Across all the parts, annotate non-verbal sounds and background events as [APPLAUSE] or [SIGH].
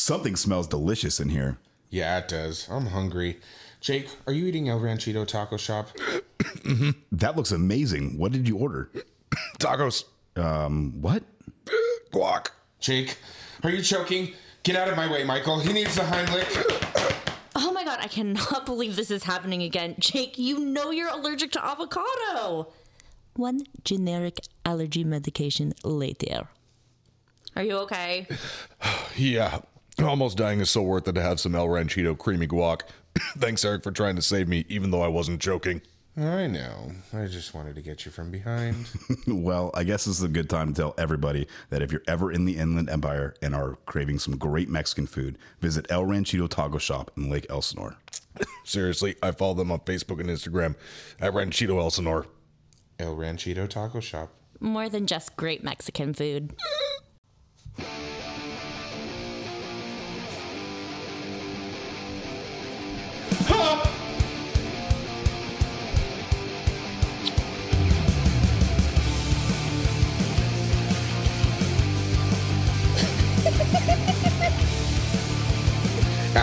Something smells delicious in here. Yeah, it does. I'm hungry. Jake, are you eating El Ranchito Taco Shop? [CLEARS THROAT] That looks amazing. What did you order? [CLEARS THROAT] Tacos. Um, what? [CLEARS THROAT] Guac. Jake, are you choking? Get out of my way, Michael. He needs the Heimlich. Oh my god, I cannot [LAUGHS] believe this is happening again. Jake, you know you're allergic to avocado. One generic allergy medication later. Are you okay? [SIGHS] Yeah. [COUGHS] Almost dying is so worth it to have some El Ranchito creamy guac. [COUGHS] Thanks, Eric, for trying to save me, even though I wasn't joking. I know. I just wanted to get you from behind. [LAUGHS] Well, I guess this is a good time to tell everybody that if you're ever in the Inland Empire and are craving some great Mexican food, visit El Ranchito Taco Shop in Lake Elsinore. [COUGHS] Seriously, I follow them on Facebook and Instagram at Ranchito Elsinore. El Ranchito Taco Shop. More than just great Mexican food.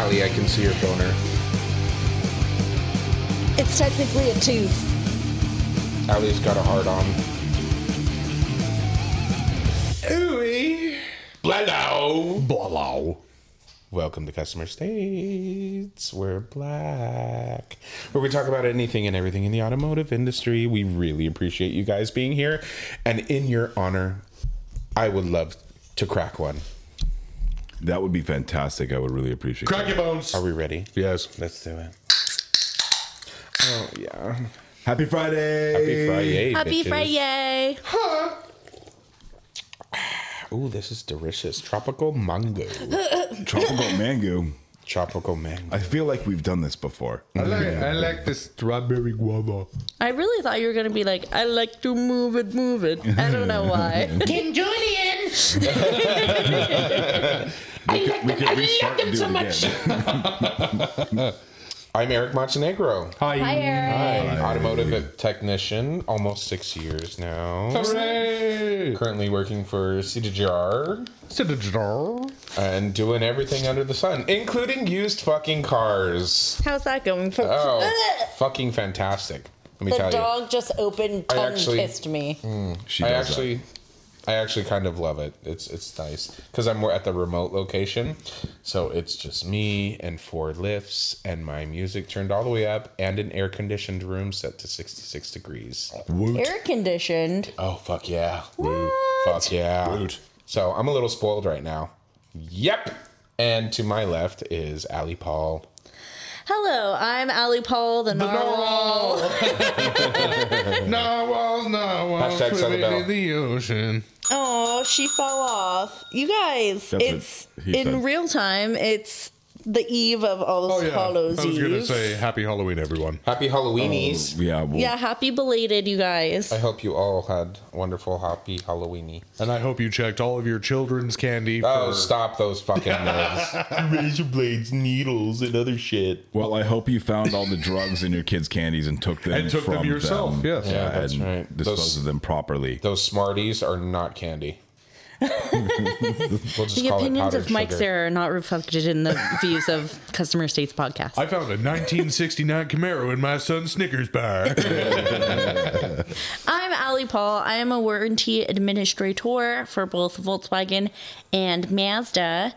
Ali, I can see your boner. It's technically a tooth. Ali's got a heart on. Ooey. Blah Blah. Welcome to Customer States. We're black. Where we talk about anything and everything in the automotive industry. We really appreciate you guys being here. And in your honor, I would love to crack one. That would be fantastic. I would really appreciate it. Crack that. your bones. Are we ready? Yes. Let's do it. Oh, yeah. Happy Friday! Happy Friday. Happy bitches. Friday! Ooh, this is delicious. Tropical mango. [LAUGHS] Tropical mango. Tropical mango. I feel like we've done this before. I like, I like the strawberry guava. I really thought you were gonna be like, I like to move it, move it. I don't know why. [LAUGHS] King Julien! [LAUGHS] We could, we could restart and do it again. [LAUGHS] I'm Eric Montenegro. Hi. Hi, Eric. Hi. Automotive technician, almost six years now. Hooray. Currently working for CDJR Sit a jar. and doing everything under the sun, including used fucking cars. How's that going? For- Oh, fucking fantastic. Let me The tell you. The dog just opened, I tongue actually- kissed me. Mm, she I does actually, I actually kind of love it. It's it's nice because I'm more at the remote location, so it's just me and four lifts and my music turned all the way up and an air conditioned room set to 66 degrees. Air conditioned. Oh fuck yeah! What? Fuck yeah! So I'm a little spoiled right now. Yep. And to my left is Ali Paul. Hello, I'm Ali Paul, the narwhal. [LAUGHS] Narwhals, narwhals, Hashtag swimming Sunnyvale. in the ocean. Oh, she fell off. You guys, That's it's in said. real time. It's the eve of All Oh yeah. Hallows I was gonna Eve. say happy Halloween, everyone. Happy Halloweenies. Oh, yeah, well, yeah, happy belated, you guys. I hope you all had wonderful happy Halloweeny. And I hope you checked all of your children's candy Oh, for stop those fucking [LAUGHS] nerds. Razor blades, needles, and other shit. well, I hope you found all the drugs in your kids' candies and took them And took them from yourself, them, yes. Yeah, that's and right. Dispose Those- of them properly. Those Smarties are not candy. We'll the opinions of Mike sugar. Sarah are not reflected in the views of Customer States podcast. I found a 1969 Camaro in my son's Snickers bar. [LAUGHS] I'm Ali Paul. I am a warranty administrator for both Volkswagen and Mazda,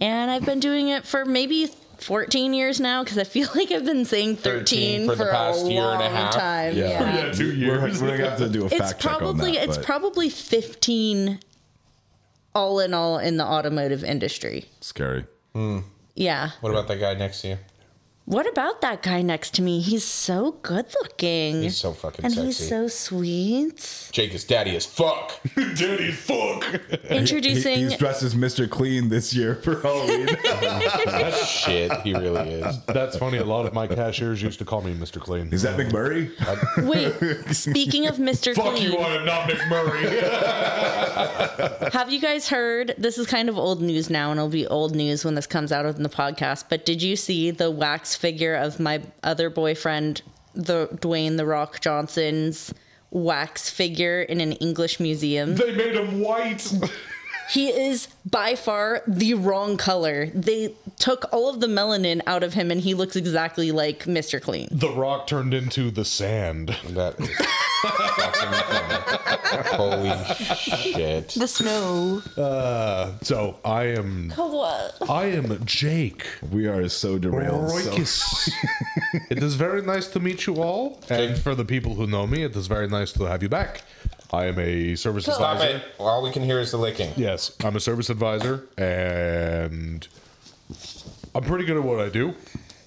and I've been doing it for maybe 14 years now because I feel [LAUGHS] like I've been saying 13, 13 for the past a year long and a half. time. Yeah. Yeah. yeah, two We're, years. we're gonna have to do a It's fact check on that. it's but probably 15 all in all in the automotive industry. scary. Hmm. Yeah. What about that guy next to you? What about that guy next to me? He's so good looking. He's so fucking and sexy. he's so sweet. Jake is daddy as fuck. [LAUGHS] Daddy, fuck. [LAUGHS] He- Introducing he's dressed as Mr. Clean this year for Halloween. [LAUGHS] Shit, he really is. That's funny. A lot of my cashiers used to call me Mr. Clean. Is that McMurray? Wait, speaking of Mr. Fuck Clean, you on it, not McMurray. have you guys heard? This is kind of old news now, and it'll be old news when this comes out in the podcast. But did you see the wax figure of my other boyfriend, the Dwayne the Rock Johnson's wax figure in an English museum? they made him white. [LAUGHS] he is by far the wrong color. They took all of the melanin out of him and he looks exactly like Mr. Clean. The rock turned into the sand. That is fucking [LAUGHS] funny. Holy shit. The snow. Uh, so I am What? I am Jake We are so derailed. so- Roykis. [LAUGHS] it is very nice to meet you all. And for the people who know me, it is very nice to have you back. I am a service Stop advisor. it. All we can hear is the licking. Yes, I'm a service advisor, and I'm pretty good at what I do.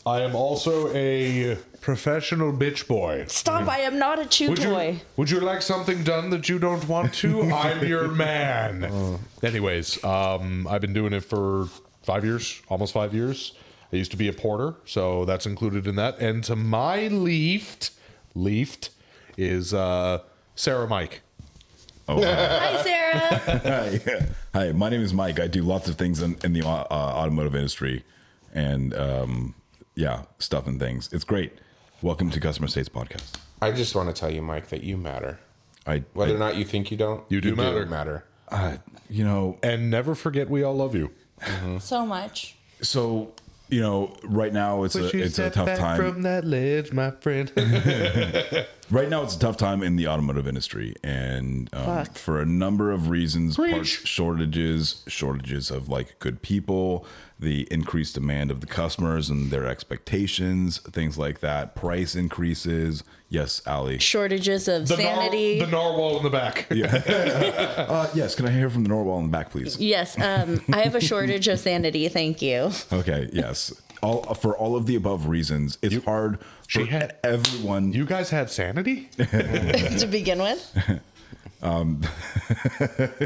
I am also a professional bitch boy. Stop, I am not a chew Would toy. you, would you like something done that you don't want to? [LAUGHS] I'm your man. Anyways, um, I've been doing it for five years, almost five years. I used to be a porter, so that's included in that. And to my left, left is uh, Sarah Mike. [LAUGHS] Hi, Sarah. Hi, hi. My name is Mike. I do lots of things in, in the uh, automotive industry, and um, yeah, stuff and things. It's great. Welcome to Customer States Podcast. I just want to tell you, Mike, that you matter. I, Whether I- or not you think you don't, You do matter. matter. uh, you know, And never forget, we all love you. so much. so you know, right now it's a it's a tough time. from that ledge, my friend. [LAUGHS] [LAUGHS] Right now, it's a tough time in the automotive industry, and um, for a number of reasons, parts shortages, shortages of like good people, the increased demand of the customers and their expectations, things like that, price increases. Yes, Ali. Shortages of The, nar- sanity. the narwhal in the back. [LAUGHS] [LAUGHS] Uh, yes, can I hear from the narwhal in the back, please? yes, um, I have a shortage of sanity. Thank you. Okay, yes. All for all of the above reasons, it's hard she for had- everyone. You guys had sanity? [LAUGHS] to begin with, [LAUGHS] um, [LAUGHS]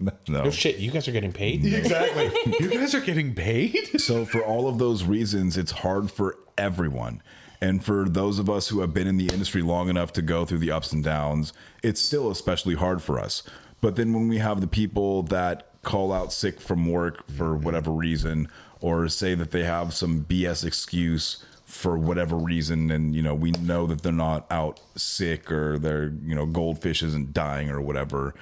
no. No shit, you guys are getting paid? exactly. you guys are getting paid? So for all of those reasons, it's hard for everyone. And for those of us who have been in the industry long enough to go through the ups and downs, it's still especially hard for us. But then when we have the people that call out sick from work for whatever reason, or say that they have some BS excuse for whatever reason, and you know, we know that they're not out sick or their, you know, goldfish isn't dying or whatever.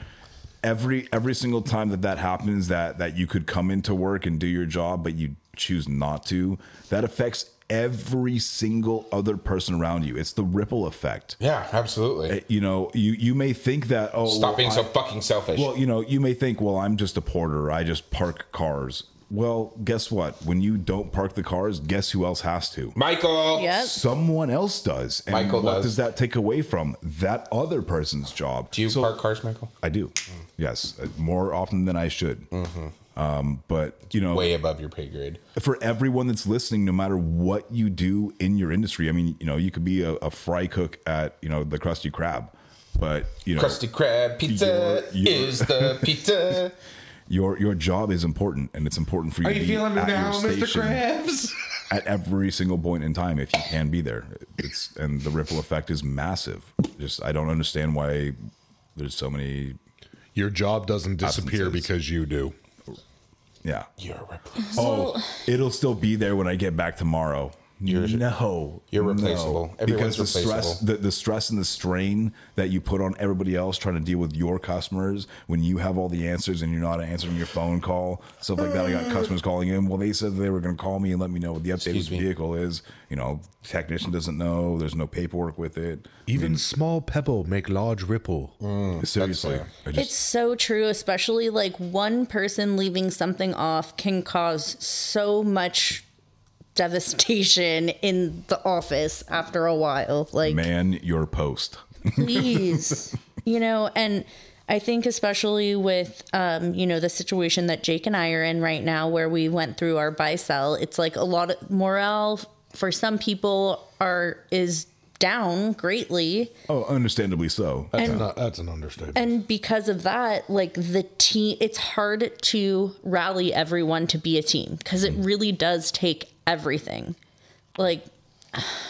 Every every single time that that happens that that you could come into work and do your job but you choose not to that affects every single other person around you. It's the ripple effect. Yeah, absolutely. Eh, you know you you may think that oh Stop being well, so fucking selfish. well you know you may think well i'm just a porter. I just park cars well guess what when you don't park the cars guess who else has to Michael. yep. someone else does and Michael what does. does that take away from that other person's job Do you So- park cars, Michael? I do. Yes, uh, more often than I should. Um, but you know, Way above your pay grade. for everyone that's listening, no matter what you do in your industry, I mean, you know, you could be a, a fry cook at you know the Krusty Krab, but you know, Krusty Krab pizza You're- you're- is the pizza. [LAUGHS] your your job is important, and it's important for you. to be at your station Krabs? [LAUGHS] At every single point in time, if you can be there, it's and the ripple effect is massive. Just I don't understand why there's so many. Your job doesn't disappear Absences. because you do. Yeah. You're a replaceable. Oh, it'll still be there when I get back tomorrow. You're- no, you're replaceable. No. Everyone's because the stress, the, the stress and the strain that you put on everybody else trying to deal with your customers when you have all the answers and you're not answering your phone call, stuff like that. I got customers calling in. Well, they said they were going to call me and let me know what the update of Excuse the vehicle is. You know, technician doesn't know. There's no paperwork with it. Even small pebble make large ripple. Mm, Seriously, just It's so true, especially like one person leaving something off can cause so much devastation in the office after a while. Like, man your post. please, [LAUGHS] you know, and I think especially with um, you know, the situation that Jake and I are in right now where we went through our buy sell, it's like a lot of morale for some people are is down greatly. Oh, understandably so. That's, not, that's an understatement. and because of that like the team it's hard to rally everyone to be a team because it really does take everything like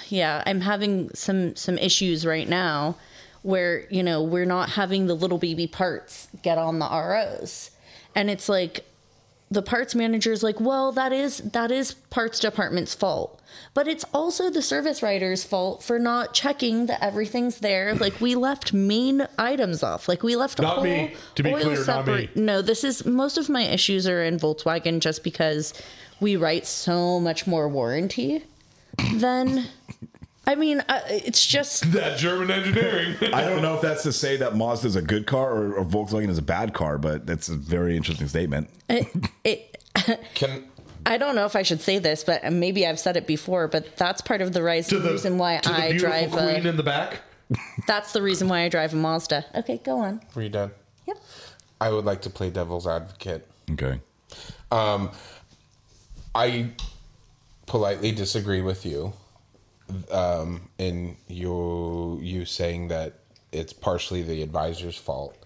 yeah i'm having some some issues right now where you know we're not having the little baby parts get on the ros and it's like the parts manager is like, well, that is that is parts department's fault. But it's also the service writer's fault for not checking that everything's there. [CLEARS THROAT] Like we left main items off. Like we left Not whole me. To be clear, not me. No, this is most of my issues are in Volkswagen just because we write so much more warranty than I mean, uh, it's just [LAUGHS] That German engineering. [LAUGHS] I don't know if that's to say that Mazda is a good car or, or Volkswagen is a bad car, but that's a very interesting statement. it, it [LAUGHS] Can I don't know if I should say this, but maybe I've said it before. But that's part of the rise- to the reason why to the I beautiful drive queen a. in the back. That's the reason why I drive a Mazda. Okay, go on. Are you done? Yep. I would like to play devil's advocate. Okay. Um, I politely disagree with you um, in you you saying that it's partially the advisor's fault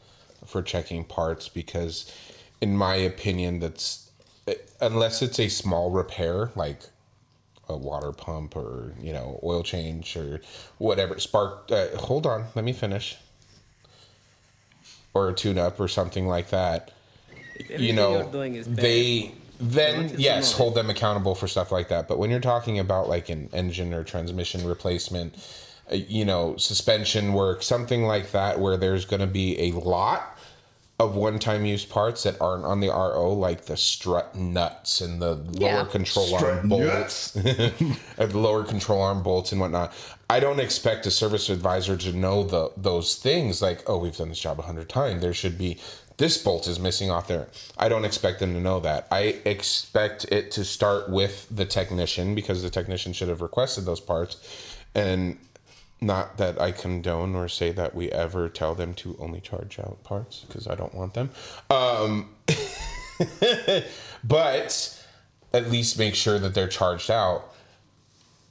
for checking parts because, in my opinion, that's unless it's a small repair like a water pump or you know oil change or whatever spark. Uh, hold on, let me finish. Or a tune up or something like that you know doing is bad, they then yes know hold them accountable for stuff like that but when you're talking about like an engine or transmission replacement uh, you know suspension work something like that where there's going to be a lot of one-time use parts that aren't on the RO, like the strut nuts and the lower control Strut arm bolts, [LAUGHS] the lower control arm bolts and whatnot. I don't expect a service advisor to know the those things. Like, oh, we've done this job a hundred times. There should be this bolt is missing off there. I don't expect them to know that. I expect it to start with the technician because the technician should have requested those parts, and not that I condone or say that we ever tell them to only charge out parts because I don't want them. Um, [LAUGHS] but at least make sure that they're charged out.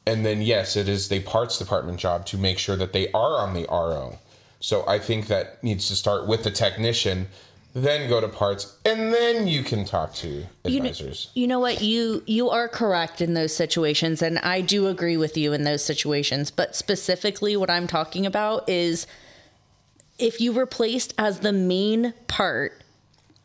And then, yes, it is the parts department job to make sure that they are on the RO. So I think that needs to start with the technician, then go to parts, and then you can talk to You know, advisors. you know what you you are correct in those situations and I do agree with you in those situations but specifically what I'm talking about is if you replaced as the main part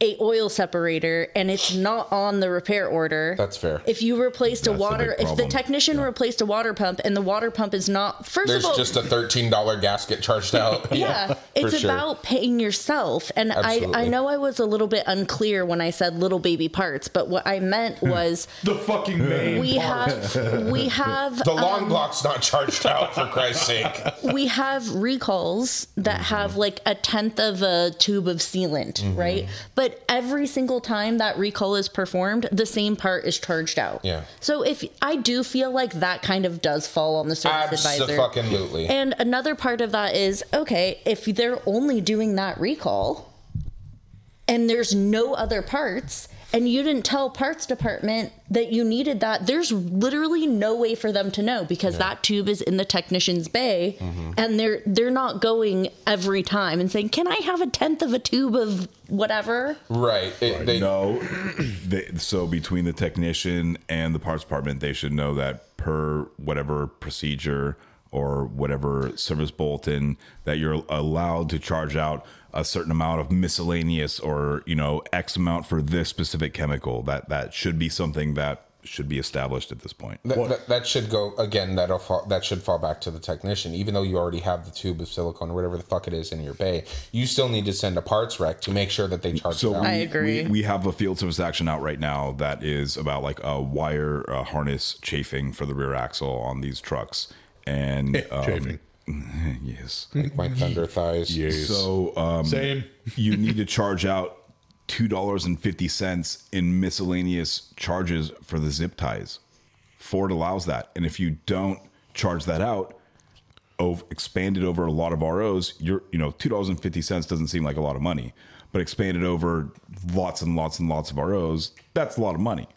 a oil separator and it's not on the repair order That's fair. if you replaced a That's the water big if the problem. technician replaced a water pump and the water pump is not first There's of all just a thirteen dollar gasket charged out. [LAUGHS] yeah, [LAUGHS] it's sure. about paying yourself. And I, I know I was a little bit unclear when I said little baby parts, but what I meant hmm. was [LAUGHS] The fucking hmm. main we part. have we have the long um, block's not charged out for Christ's sake. we have recalls that have mm-hmm. like a tenth of a tube of sealant, mm-hmm. right? But every single time that recall is performed, the same part is charged out. Yeah. So if I do feel like that kind of does fall on the service advisor. Absolutely. And another part of that is okay, if they're only doing that recall and there's no other parts and you didn't tell parts department that you needed that, there's literally no way for them to know because that tube is in the technician's bay mm-hmm. and they're they're not going every time and saying, "Can I have a tenth of a tube of whatever?" Right. It, they, no. [CLEARS THROAT] They, so between the technician and the parts department, they should know that per whatever procedure or whatever service bulletin that you're allowed to charge out a certain amount of miscellaneous or you know x amount for this specific chemical that that should be something that should be established at this point That, that, that should go again. That'll fall, that should fall back to the technician. Even though you already have the tube of silicone or whatever the fuck it is in your bay, you still need to send a parts rec to make sure that they charge So it out. we, I agree. We, we have a field service action out right now that is about like a wire uh, harness chafing for the rear axle on these trucks, and [LAUGHS] um, Chafing. [LAUGHS] yes. My thunder thighs. Yes. So um, Same. [LAUGHS] you need to charge out two dollars and fifty cents in miscellaneous charges for the zip ties. Ford allows that, and if you don't charge that out, over, expanded over a lot of ROs, you're you know two dollars and fifty cents doesn't seem like a lot of money, but expanded over lots and lots and lots of ROs, that's a lot of money.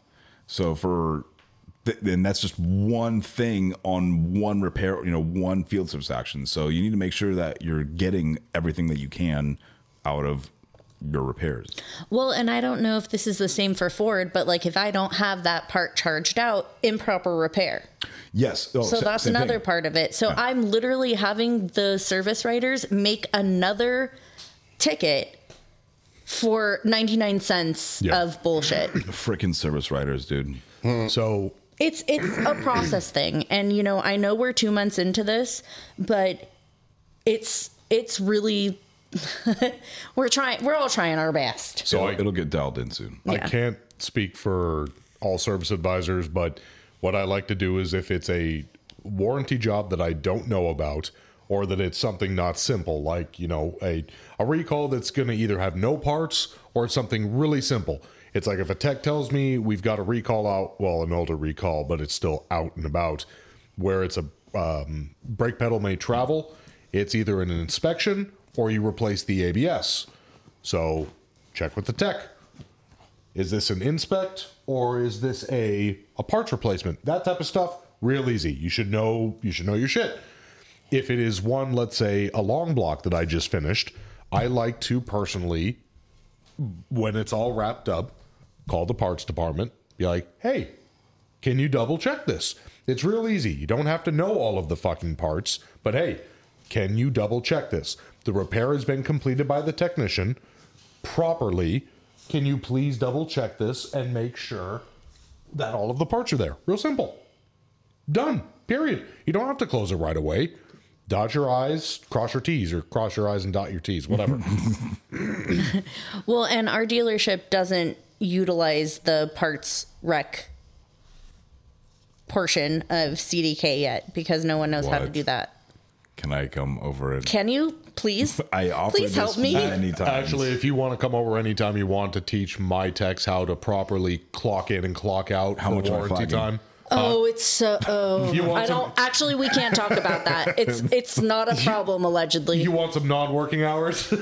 So for th- then that's just one thing on one repair, you know, one field service action. So you need to make sure that you're getting everything that you can out of your repairs. Well, and I don't know if this is the same for Ford, but like if I don't have that part charged out, improper repair. Yes. Oh, So sa- that's another thing. part of it. So I'm literally having the service writers make another ticket for 99 cents Yeah. of bullshit. [CLEARS THROAT] Freaking service writers, dude. Hmm. So It's it's a process thing, and you know I know we're two months into this, but it's it's really [LAUGHS] we're trying we're all trying our best. so So I, it'll get dialed in soon. I Yeah. can't speak for all service advisors, but what I like to do is if it's a warranty job that I don't know about or that it's something not simple, like, you know, a, a recall that's going to either have no parts or it's something really simple. It's like if a tech tells me we've got a recall out, well, an older recall, but it's still out and about, where it's a um, brake pedal may travel, it's either an inspection or you replace the ABS. So check with the tech. Is this an inspect or is this a a parts replacement? That type of stuff, real easy. You should know you should know your shit. If it is one, let's say a long block that I just finished, I like to personally when it's all wrapped up, call the parts department, be like, "Hey, can you double check this?" It's real easy. You don't have to know all of the fucking parts, but hey, can you double check this? The repair has been completed by the technician properly. Can you please double check this and make sure that all of the parts are there? Real simple. Done. Period. You don't have to close it right away. Dot your I's, cross your T's, or cross your I's and dot your T's, whatever. [LAUGHS] [LAUGHS] Well, and our dealership doesn't utilize the parts rec portion of CDK yet because no one knows how to do that. Can I come over and Can you please? [LAUGHS] I offer Please help me. many times. Actually, if you want to come over anytime you want to teach my techs how to properly clock in and clock out How for much warranty time. Oh, it's so. Oh, [LAUGHS] You want I don't. Actually, we can't talk about that. It's [LAUGHS] it's not a problem allegedly. You want some non-working hours?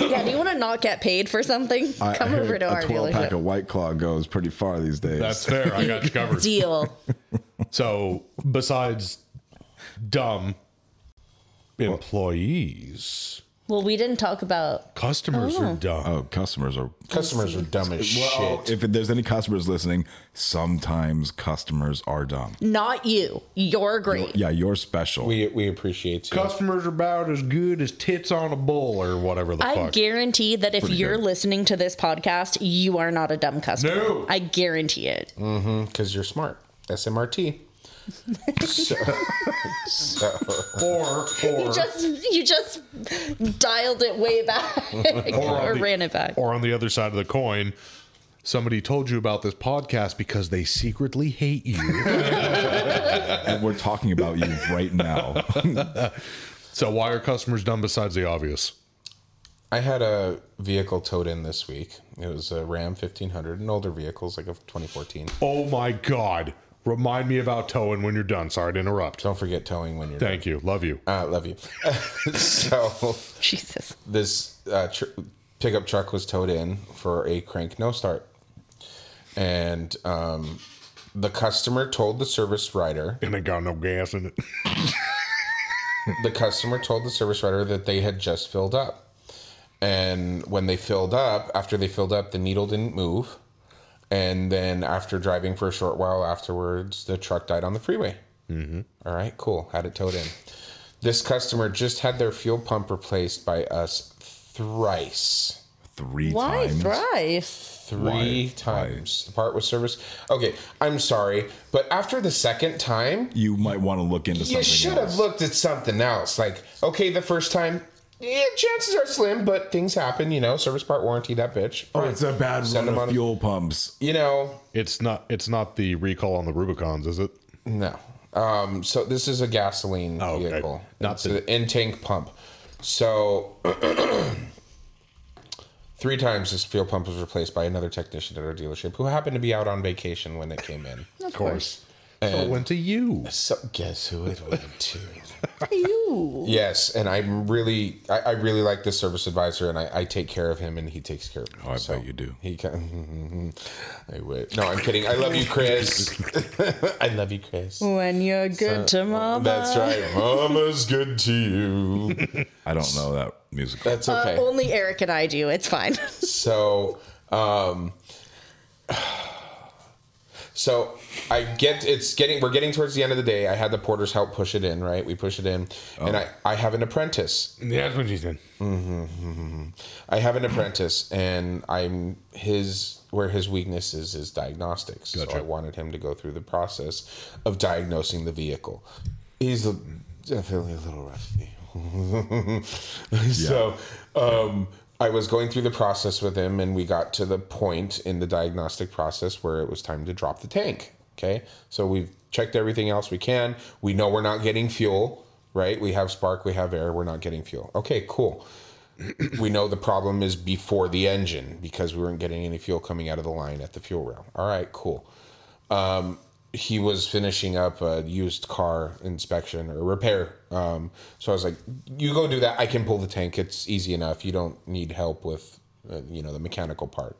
Yeah. Do you want to not get paid for something? I- I Come heard over to a our 12 pack dealership. of White Claw goes pretty far these days. That's fair. I got you [LAUGHS] covered. Deal. So, besides dumb employees, Well, we didn't talk about. customers are dumb. oh, customers are. Customers are dumb as shit. If there's any customers listening, sometimes customers are dumb. Not you. You're great. Yeah, you're special. we we appreciate you. Customers are about as good as tits on a bull or whatever the I fuck. guarantee that if Pretty you're good. listening to this podcast, you are not a dumb customer. No. I guarantee it. Mm-hmm. because you're smart. SMRT. So, so or or You just you just dialed it way back [LAUGHS] or, on the- ran it back. or on the other side of the coin, somebody told you about this podcast because they secretly hate you. [LAUGHS] and we're talking about you right now. [LAUGHS] so why are customers dumb besides the obvious? I had a vehicle towed in this week. It was a Ram 1500, an older vehicle, it's like a 2014. Oh my god. Remind me about towing when you're done. Sorry to interrupt. Don't forget towing when you're done. Thank you. Love you. Uh, love you. [LAUGHS] so Jesus. this uh, tr- pickup truck was towed in for a crank no start, and um, the customer told the service writer. And it got no gas in it. [LAUGHS] The customer told the service writer that they had just filled up, and when they filled up, after they filled up, the needle didn't move, and then after driving for a short while afterwards, the truck died on the freeway. Mm-hmm. right, cool. Had it towed in. This customer just had their fuel pump replaced by us thrice. Three Why times. thrice? three times. The part was service. Okay, I'm sorry, but after the second time, You might want to look into something. you should have looked at something else. Like, okay, the first time, yeah, chances are slim, but things happen. You know, service part warranty that bitch. Oh, it's a bad Send run them of on- fuel pumps. You know, It's not it's not the recall on the Rubicons, is it? no. Um, so this is a gasoline Oh, okay. vehicle, Not it's the- the in tank pump. So. [CLEARS THROAT] Three times this fuel pump was replaced by another technician at our dealership who happened to be out on vacation when it came in. Of course. so it went to you. So guess who it went to? You. yes, and I'm really, I, I really like this service advisor, and I, I take care of him, and he takes care of me. Oh, I bet you do. He can. [LAUGHS] I wait. No, I'm kidding. I love you, Chris. [LAUGHS] I love you, Chris. When you're good to mama. That's right. Mama's good to you. [LAUGHS] I don't know that musical. That's Uh, okay. only Eric and I do. It's fine. So, um, So I get it's getting we're getting towards the end of the day. I had the porters help push it in, right? We push it in, and I I have an apprentice. Yeah, that's what she's in. I have an apprentice, and I'm his where his weakness is is diagnostics. So I wanted him to go through the process of diagnosing the vehicle. He's definitely a little rusty. [LAUGHS] So um, I was going through the process with him, and we got to the point in the diagnostic process where it was time to drop the tank. Okay, so we've checked everything else we can. We know we're not getting fuel, right? We have spark, we have air, we're not getting fuel. Okay, cool. [CLEARS THROAT] we know the problem is before the engine because we weren't getting any fuel coming out of the line at the fuel rail. All right, cool. Um, he was finishing up a used car inspection or repair. Um, so I was like, "You go do that. I can pull the tank. It's easy enough. You don't need help with, uh, you know, the mechanical part."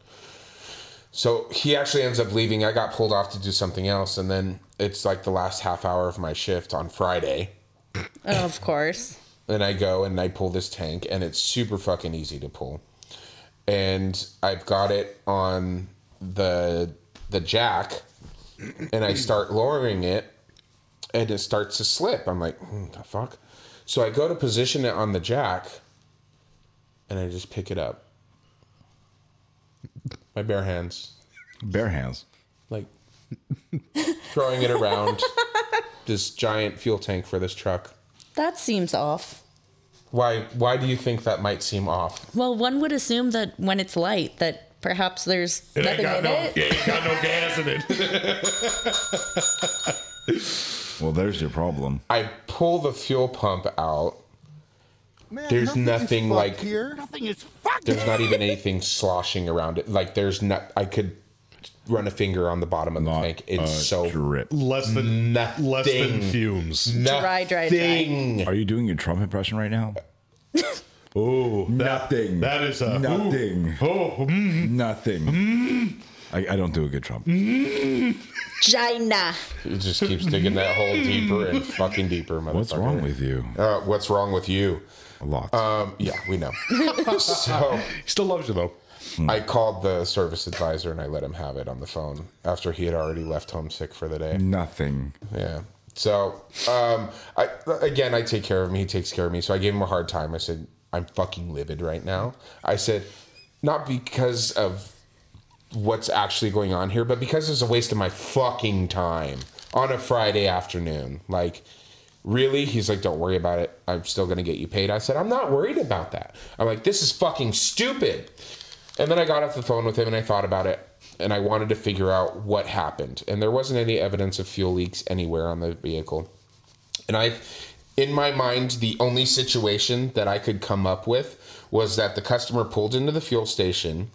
So he actually ends up leaving. I got pulled off to do something else, and then it's like the last half hour of my shift on Friday Of course. and I go and I pull this tank, and it's super fucking easy to pull. And I've got it on the the jack, and I start lowering it, and it starts to slip. I'm like, hmm, the fuck. So I go to position it on the jack, and I just pick it up. My bare hands, Bare hands. like throwing it around [LAUGHS] this giant fuel tank for this truck. That seems off. Why? Why do you think that might seem off? Well, one would assume that when it's light, that perhaps there's It ain't nothing got in no, it. it ain't got no gas in it. [LAUGHS] Well, there's your problem. I pull the fuel pump out. Man, There's nothing nothing fucked like- here. Nothing is fucked. There's not even anything sloshing around it. Like there's not. I could run a finger on the bottom of the Not tank. It's so drip. Less than Nothing. less than fumes. Dry, dry, dry. nothing. Are you doing your Trump impression right now? [LAUGHS] Oh, Nothing. that is a Nothing. Oh, mm, Nothing. I, I don't do a good Trump. China. It just keeps digging that hole deeper and [LAUGHS] fucking deeper. Motherfucker. What's wrong with you? Uh, what's wrong with you? A lot. Um, yeah, we know. [LAUGHS] [LAUGHS] so he still loves you though. I called the service advisor and I let him have it on the phone after he had already left home sick for the day. Nothing. Yeah. So, um, I again, I take care of him. He takes care of me. So I gave him a hard time. I said, "I'm fucking livid right now." I said, not because of what's actually going on here, but because it's a waste of my fucking time on a Friday afternoon. Like, really? He's like, "Don't worry about it. I'm still gonna get you paid." I said, "I'm not worried about that." I'm like, "This is fucking stupid." And then I got off the phone with him and I thought about it and I wanted to figure out what happened. And there wasn't any evidence of fuel leaks anywhere on the vehicle. And I, in my mind, the only situation that I could come up with was that the customer pulled into the fuel station.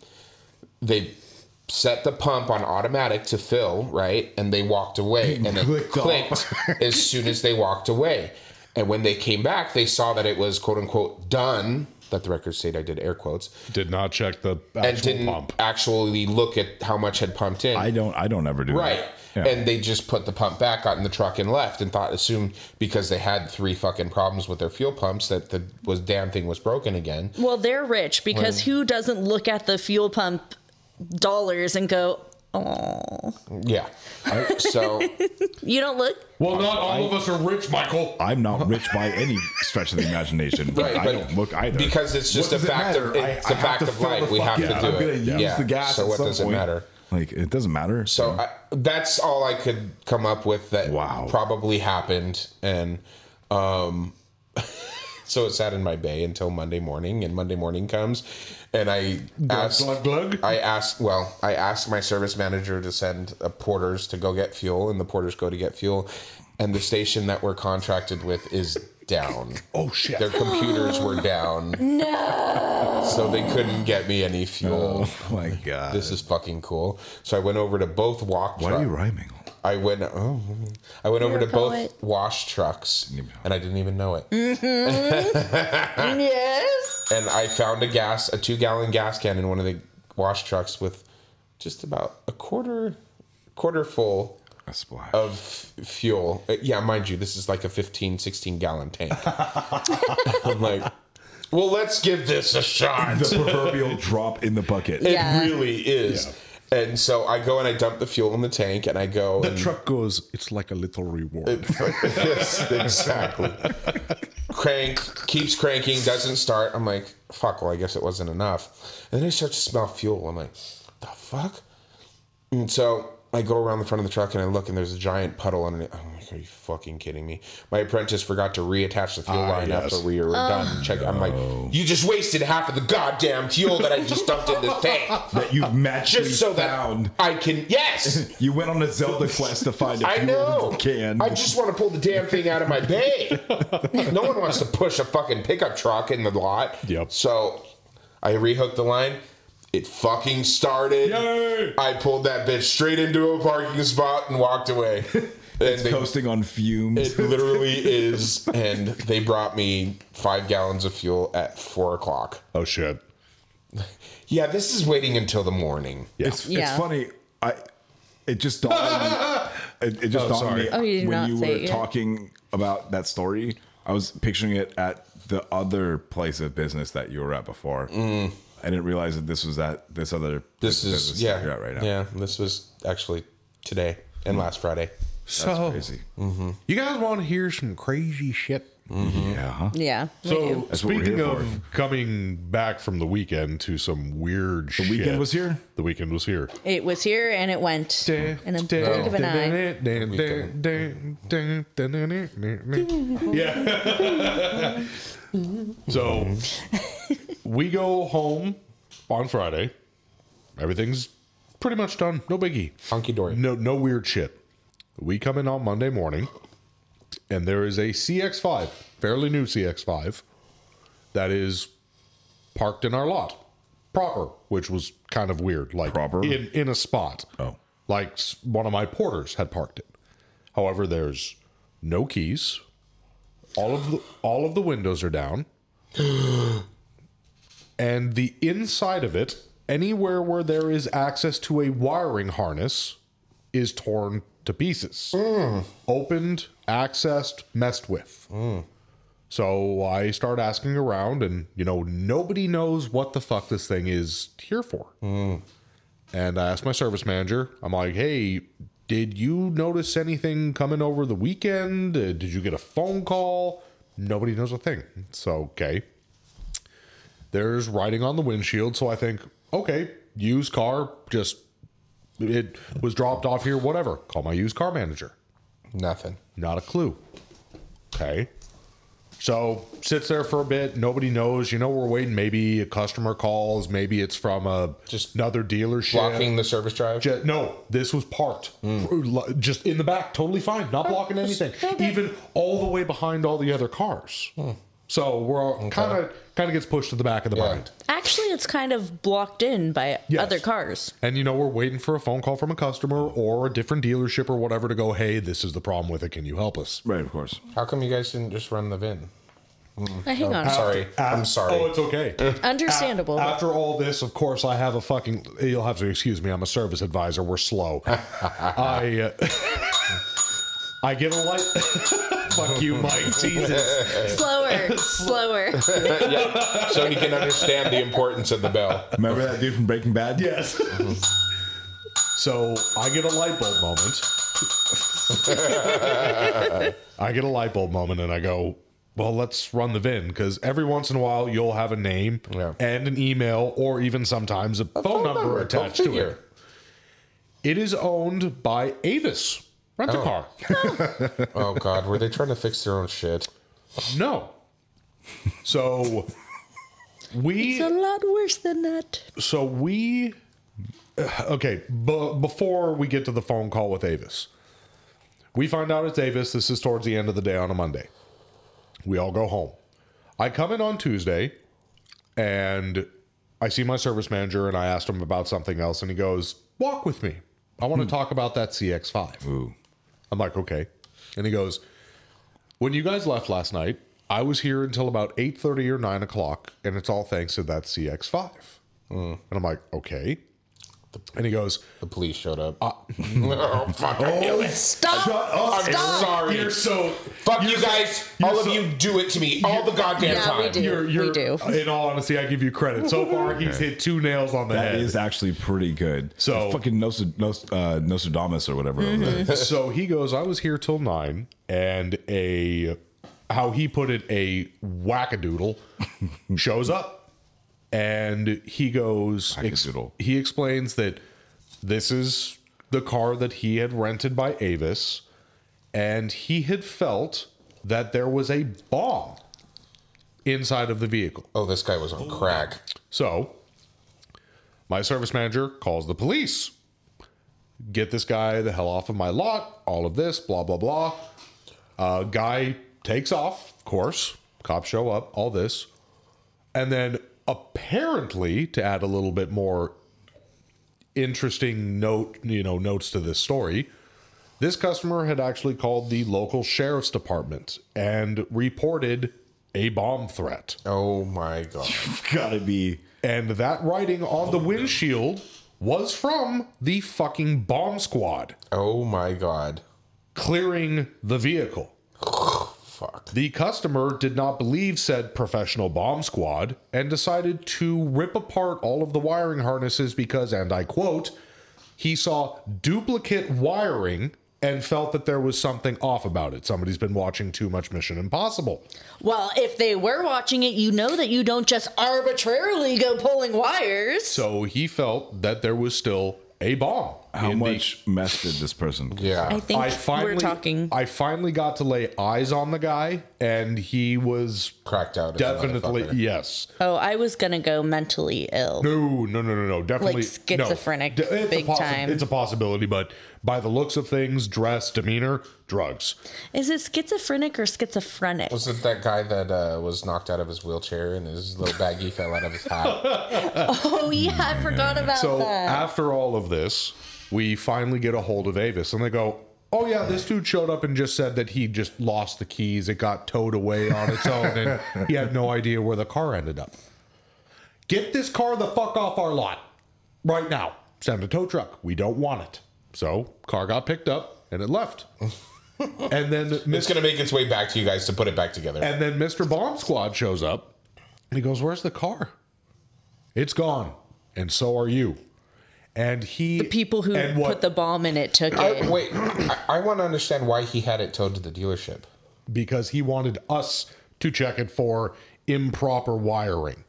They set the pump on automatic to fill, right? And they walked away. [LAUGHS] And it clicked clicked, as soon as they walked away. And when they came back, they saw that it was quote unquote done. Let the record state I did air quotes Did not check the and didn't pump. actually look at how much had pumped in. I don't. I don't ever do right. that. Yeah. And they just put the pump back, got in the truck, and left, and thought, assumed because they had three fucking problems with their fuel pumps that the was damn thing was broken again. Well, they're rich because who doesn't look at the fuel pump dollars and go, oh, Yeah. so [LAUGHS] you don't look? Well, not all of us are rich, Michael. I'm not [LAUGHS] rich by any stretch of the imagination. But Right, I but don't look either. because it's just What a does it of it's I a fact of life. We have fucking- to do I'm it. use yeah. the gas. So at what some does it matter? Like it doesn't matter. So I, that's all I could come up with that Wow. probably happened, and um, [LAUGHS] so it sat in my bay until Monday morning. And Monday morning comes, and I asked, glug, glug. I asked, well, I asked my service manager to send uh, porters to go get fuel, and the porters go to get fuel, and the station that we're contracted with is down. Oh shit! Their computers were down. No. So they couldn't get me any fuel. oh my god. This is fucking cool. So I went over to both walk. Why truck- are you rhyming? I went. Oh, I went over You're to a both poet. wash trucks, and I didn't even know it. Mm-hmm. [LAUGHS] yes. And I found a gas, a two gallon gas can in one of the wash trucks with just about a quarter, quarter full A splash. of fuel. Uh, Yeah, mind you, this is like a 15, 16 gallon tank. [LAUGHS] [LAUGHS] I'm like, well, let's give this a shot. the proverbial drop in the bucket. It Yeah. really is. And so I go and I dump the fuel in the tank, and I go. The and- truck goes, it's like a little reward. [LAUGHS] yes, exactly. Crank keeps cranking, doesn't start. I'm like, fuck. Well, I guess it wasn't enough. And then I start to smell fuel. I'm like, the fuck. And so I go around the front of the truck and I look, and there's a giant puddle underneath. I'm like, are you fucking kidding me? My apprentice forgot to reattach the fuel ah, line yes. after we were oh. done. Check. I'm like, you just wasted half of the goddamn fuel that I just dumped in this [LAUGHS] tank. that you've magically Just so found. that I can. Yes. [LAUGHS] You went on a Zelda quest to find a I fuel know. can. I just want to pull the damn thing out of my bay. no one wants to push a fucking pickup truck in the lot. Yep. So I rehooked the line. It fucking started. Yay! I pulled that bitch straight into a parking spot and walked away. [LAUGHS] And they- coasting on fumes. it literally [LAUGHS] is. And they brought me five gallons of fuel at four o'clock. oh shit. [LAUGHS] Yeah, this is waiting until the morning. It's, it's Yeah. funny. I it just dawned on me. It, it just Oh, dawned on sorry. me Oh, you when you were it yet. talking about that story. I was picturing it at the other place of business that you were at before. Mm. I didn't realize that this was at this other. This is business yeah, you're at right now. yeah. This was actually today and hmm. last Friday. So, Crazy. Mm-hmm. you guys want to hear some crazy shit? Mm-hmm. Yeah. huh? Yeah. we So. That's what we're speaking here of for. coming back from the weekend to some weird shit. The weekend was here. The weekend was here. It was here and it went in a blink of an eye. Yeah. so we go home on Friday. Everything's pretty much done. No biggie. Hunky dory. No no weird shit. We come in on Monday morning and there is a CX5, fairly new CX5 that is parked in our lot. Proper, which was kind of weird like Proper? in in a spot. Oh. Like one of my porters had parked it. However, there's no keys. All of the all of the windows are down. [GASPS] [GASPS] [GASPS] and the inside of it, anywhere where there is access to a wiring harness, is torn to pieces. Hmm. Opened, accessed, messed with. Hmm. So I start asking around, and you know, nobody knows what the fuck this thing is here for. Hmm. And I asked my service manager, I'm like, hey, did you notice anything coming over the weekend? Did you get a phone call? Nobody knows a thing. So, okay. There's writing on the windshield. So I think, okay, used car, just it was dropped off here, whatever. Call my used car manager. Nothing. Not a clue. Okay. So sits there for a bit. Nobody knows. You know, we're waiting. Maybe a customer calls. Maybe it's from a just another dealership. Blocking the service drive. Ju- no, this was parked. Hmm. Just in the back, totally fine, not blocking anything. Even all the way behind all the other cars. Hmm. So we're kind of kind of gets pushed to the back of the Yeah. mind. Actually, it's kind of blocked in by Yes. other cars. And you know, we're waiting for a phone call from a customer or a different dealership or whatever to go, hey, this is the problem with it. Can you help us? Right, of course. How come you guys didn't just run the VIN? Uh, hang on. Sorry. I'm sorry. Oh, it's okay. [LAUGHS] [LAUGHS] Understandable. After all this, of course, I have a fucking. You'll have to excuse me. I'm a service advisor. We're slow. [LAUGHS] I. Uh, I get a light. Fuck you, Mike. [LAUGHS] Jesus. slower, slower. [LAUGHS] yeah, so he can understand the importance of the bell. Remember that dude from Breaking Bad? Yes. [LAUGHS] so I get a light bulb moment. I get a light bulb moment, and I go, "Well, let's run the VIN," because every once in a while you'll have a name Yeah. and an email, or even sometimes a, phone, number, Go attached to it. It is owned by Avis Rent a oh. Car. [LAUGHS] Oh God, were they trying to fix their own shit? No. So we It's a lot worse than that. so we uh, okay b- before we get to the phone call with avis we find out it's avis this is towards the end of the day on a monday we all go home i come in on tuesday and i see my service manager and i asked him about something else and he goes walk with me i want to hmm. talk about that cx5 Ooh. I'm like okay. And he goes when you guys left last night i was here until about 8.30 or 9 o'clock and it's all thanks to that cx5 mm. and i'm like okay And he goes, The police showed up. Uh, [LAUGHS] oh, fuck, I knew it. Stop! I'm sorry. You're so Fuck you guys. you're All of so- you do it to me all the goddamn Yeah, time. we do. You're, you're, We do. In all honesty, I give you credit. So far, he's hit two nails on the That head. is actually pretty good. So- fucking Nos- Nos- uh, Nostradamus or whatever. Mm-hmm. there. so he goes, I was here till nine, and a how he put it, a wackadoodle [LAUGHS] shows up, and he goes, ex- he explains that this is the car that he had rented by Avis, and he had felt that there was a bomb inside of the vehicle. Oh, this guy was on crack. So, my service manager calls the police. Get this guy the hell off of my lot. All of this, blah blah blah. Uh, guy takes off, of course. Cops show up. All this, and then apparently, to add a little bit more interesting note, you know, notes to this story. This customer had actually called the local sheriff's department and reported a bomb threat. Oh my god. [LAUGHS] Gotta be. And that writing on the windshield was from the fucking bomb squad Oh my god. clearing the vehicle. [LAUGHS] Fuck. The customer did not believe said professional bomb squad and decided to rip apart all of the wiring harnesses because, and I quote, he saw duplicate wiring and felt that there was something off about it. Somebody's been watching too much Mission Impossible. Well, if they were watching it, you know that you don't just arbitrarily go pulling wires. So he felt that there was still a bomb. How in the- much mess did this person? Yeah. I think I finally, we're talking. I finally got to lay eyes on the guy, and he was Cracked out. definitely yes. oh, I was gonna go mentally ill. No, no, no, no, no. Definitely Like schizophrenic, D- it's a big time. It's a possibility, but by the looks of things, dress, demeanor, drugs. Is it schizophrenic or schizophrenic? Was it that guy that uh, was knocked out of his wheelchair and his little baggie fell out of his hat? [LAUGHS] Oh yeah, I forgot about So that. So after all of this, we finally get a hold of Avis, and they go. Oh yeah, this dude showed up and just said that he just lost the keys. It got towed away on its own, and he had no idea where the car ended up. Get this car the fuck off our lot right now. Send a tow truck. We don't want it. So car got picked up and it left. [LAUGHS] and then it's Mr. gonna make its way back to you guys to put it back together. and then Mr. Bomb Squad shows up. And he goes, "Where's the car? It's gone, and so are you." And he the people who and what- put the bomb in it took I, it. wait, I, I want to understand why he had it towed to the dealership. because he wanted us to check it for improper wiring.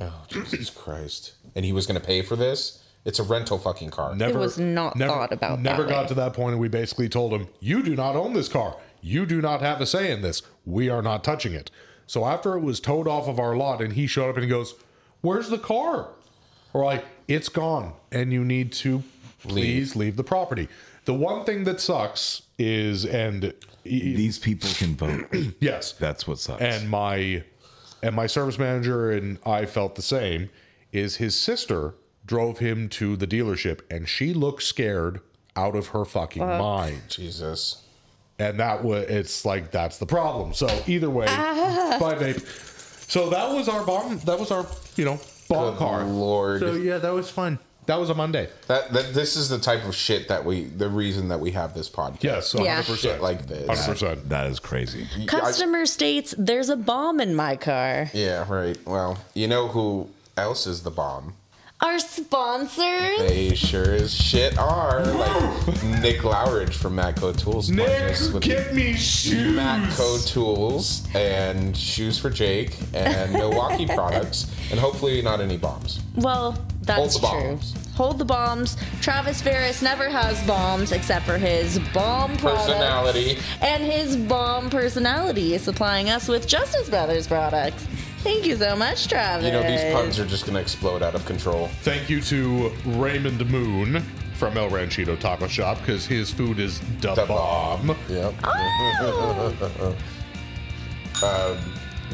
Oh Jesus Christ! And he was gonna pay for this. It's a rental fucking car. Never was not thought about Never that got way. to that point, and we basically told him, "You do not own this car. You do not have a say in this. We are not touching it." So after it was towed off of our lot, and he showed up and he goes, "Where's the car?" We're like, "It's gone, and you need to please leave the property." The one thing that sucks is, and These people can vote. [CLEARS THROAT] yes, That's what sucks. and my and my service manager and I felt the same is his sister drove him to the dealership and she looked scared out of her fucking mind Jesus. and that was it's like that's the problem so either way ah. bye babe so that was our bomb that was our you know bomb Good car Lord. so yeah that was fun that was a monday That, that this is the type of shit that we the reason that we have this podcast. yes Yeah. 100% Shit like this. 100% that is crazy. Customer states there's a bomb in my car. Yeah, right. Well, you know who else is the bomb? Our sponsors. They sure as shit are. Like Nick Lowridge from Matco Tools. Nick, with me shoes Matco Tools and Shoes for Jake and Milwaukee [LAUGHS] products and hopefully not any bombs. Well, that's Hold the true. bombs. Hold the bombs. Travis Ferris never has bombs except for his bomb Personality. and his bomb personality, is supplying us with Justice Brothers products. Thank you so much, Travis. You know, these puns are just going to explode out of control. Thank you to Raymond Moon from El Ranchito Taco Shop because his food is da The bomb. bomb. Yep. Oh! [LAUGHS] Um,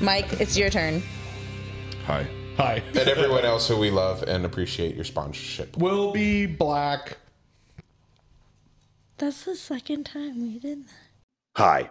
Mike, it's your turn. Hi. Hi. [LAUGHS] and everyone else who we love and appreciate your sponsorship. Will be black. That's the second time we did that. Hi,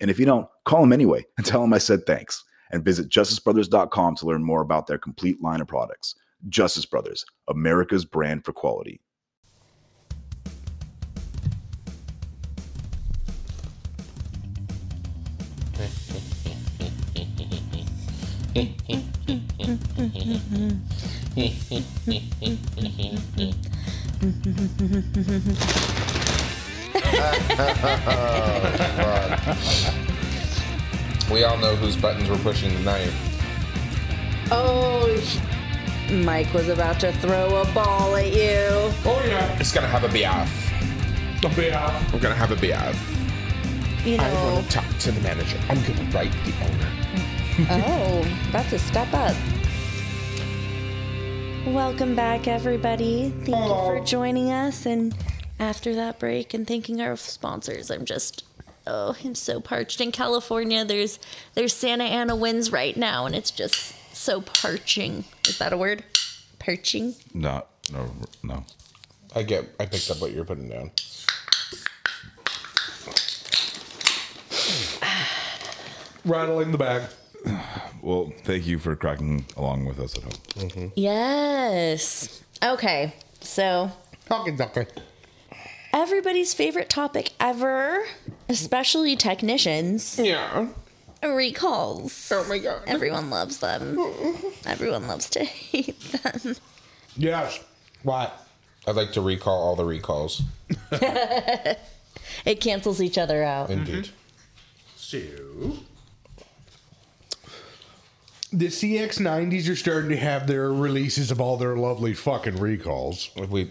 And if you don't, call them anyway and tell them I said thanks. And visit justicebrothers.com to learn more about their complete line of products. Justice Brothers, America's brand for quality. [LAUGHS] [LAUGHS] We all know whose buttons we're pushing tonight. Oh, Mike was about to throw a ball at you. Oh yeah. It's gonna have a beef. Yeah. We're gonna have a beef. You know. I know. want to talk to the manager. I'm gonna write the owner. Oh, about to step up. Welcome back, everybody. Thank you for oh. joining us. And after that break and thanking our sponsors, I'm just oh, I'm so parched. In California, there's there's Santa Ana winds right now, and it's just so parching. Is that a word? Parching. No, no, no. I get. I picked up what you're putting down. [SIGHS] Rattling the bag. Well, thank you for cracking along with us at home. Mm-hmm. Yes. Okay. So Talking, talking. Everybody's favorite topic ever, especially technicians, Yeah. recalls. Oh my god. Everyone loves them. Everyone loves to hate them. Yes. What? I'd like to recall all the recalls. [LAUGHS] It cancels each other out. Indeed. Mm-hmm. So. The CX90s are starting to have their releases of all their lovely fucking recalls, We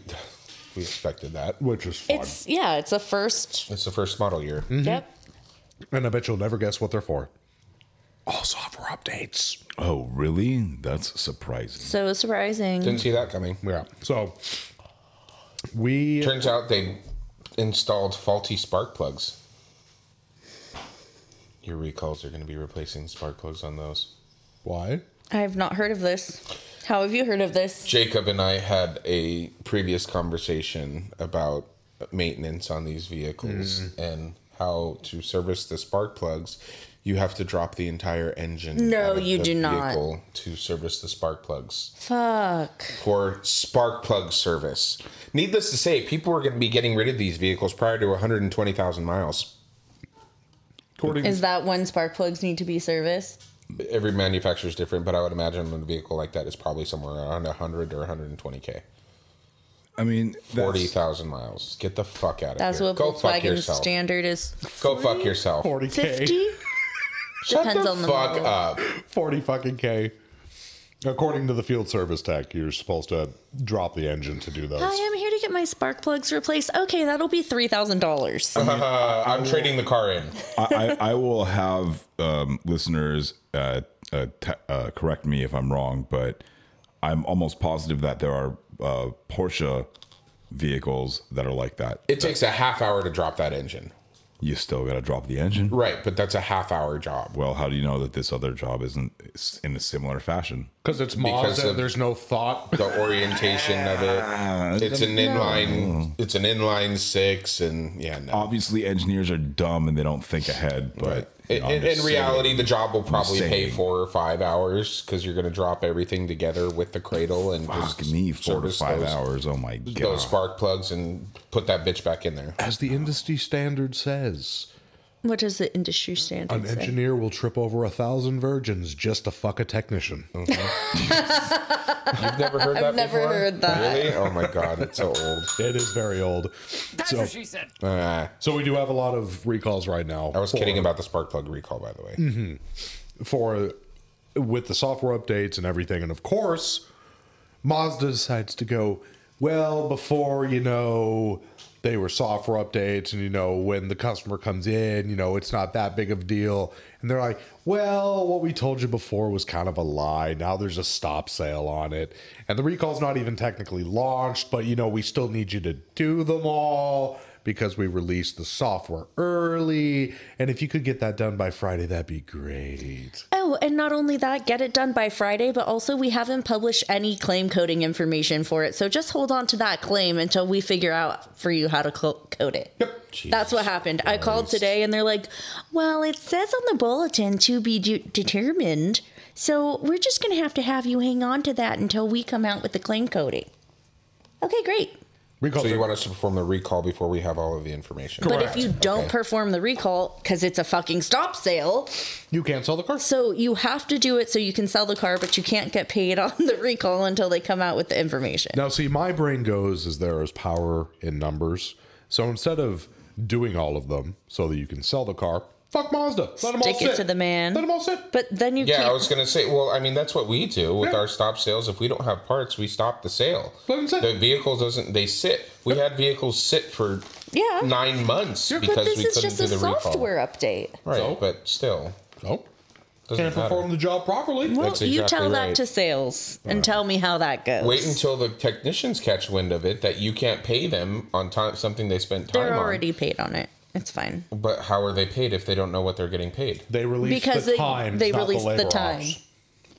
we expected that. which is fun. It's yeah, it's a first. It's the first model year. Yep. Mm-hmm. and I bet you'll never guess what they're for. All software updates. Oh, really? That's surprising. So surprising. Didn't see that coming. Yeah. So we Turns out they installed faulty spark plugs. Your recalls are going to be replacing spark plugs on those. why? I have not heard of this. How have you heard of this? Jacob and I had a previous conversation about maintenance on these vehicles mm. and how to service the spark plugs. You have to drop the entire engine. No, out of you the do not. To service the spark plugs Fuck. for spark plug service. Needless to say, people are going to be getting rid of these vehicles prior to 120,000 miles. According Is that when spark plugs need to be serviced? Every manufacturer is different, but I would imagine a vehicle like that is probably somewhere around 100 or 120k. I mean, that's- 40,000 miles. Get the fuck out of That's here. what Go fuck Volkswagen yourself. standard is. Go fuck yourself. 40k. Fifty. Shut Depends the on the fuck model. up. 40 fucking K. According to the field service tech, you're supposed to drop the engine to do those. Hi, I'm here to get my spark plugs replaced. Okay, that'll be three thousand dollars. Uh, [LAUGHS] I'm trading the car in. I, I, I will have um, listeners uh, uh, te- uh, correct me if I'm wrong, but I'm almost positive that there are uh, Porsche vehicles that are like that. It takes a half hour to drop that engine. You still got to drop the engine. Right, but that's a half hour job. Well, how do you know that this other job isn't in a similar fashion? Because it's Because Mazda, of- there's no thought. [LAUGHS] The orientation of it. It's an inline. It's an inline six, and yeah, no. Obviously, engineers are dumb and they don't think ahead, but Right. In, in reality, the job will probably pay four or five hours because you're going to drop everything together with the cradle and Fuck just me, four to five those, hours. Oh my god. those spark plugs and put that bitch back in there. As the industry standard says, What does the industry standard an say? engineer will trip over a thousand virgins just to fuck a technician. [LAUGHS] You've never heard that I've never before? heard that. Really? Oh my god, it's so old. [LAUGHS] It is very old. That's So, what she said. Ah, so we do have a lot of recalls right now. I was for- kidding about the spark plug recall, by the way. Mm-hmm. for with the software updates and everything. And of course, Mazda decides to go, well, before, you know, they were software updates and, you know, when the customer comes in, you know, it's not that big of a deal. And they're like, well, what we told you before was kind of a lie. Now there's a stop sale on it. And the recall's not even technically launched, but, you know, we still need you to do them all because we released the software early. And if you could get that done by Friday, that'd be great. Oh, and not only that, get it done by Friday, but also we haven't published any claim coding information for it. So just hold on to that claim until we figure out for you how to co- code it. Yep. That's what happened. I called today and they're like, well, it says on the bulletin to be de- determined. So we're just going to have to have you hang on to that until we come out with the claim coding. Okay, great. Recall So you want us to perform the recall before we have all of the information? But if you don't Okay. perform the recall because it's a fucking stop sale, you can't sell the car. so you have to do it so you can sell the car, but you can't get paid [LAUGHS] on the recall until they come out with the information. Now, see, my brain goes as there is power in numbers. So instead of doing all of them so that you can sell the car, fuck Mazda. Let them all Stick it sit. to the man. Let them all sit. But then you Yeah, can't. I was gonna say. Well, I mean, that's what we do with Yeah. our stop sales. If we don't have parts, we stop the sale. Let 'em sit. The vehicle doesn't. They sit. We had vehicles sit for Yeah. nine months but because this we is couldn't just do a the recall. software update. Right, So? but still, Oh, doesn't can't matter. perform the job properly. Well, That's you exactly tell that to sales and tell me how that goes. Wait until the technicians catch wind of it that you can't pay them on time something they spent time They're on. already paid on it. It's fine. But how are they paid if they don't know what they're getting paid? They release Because the they- time. they not released the time. hours.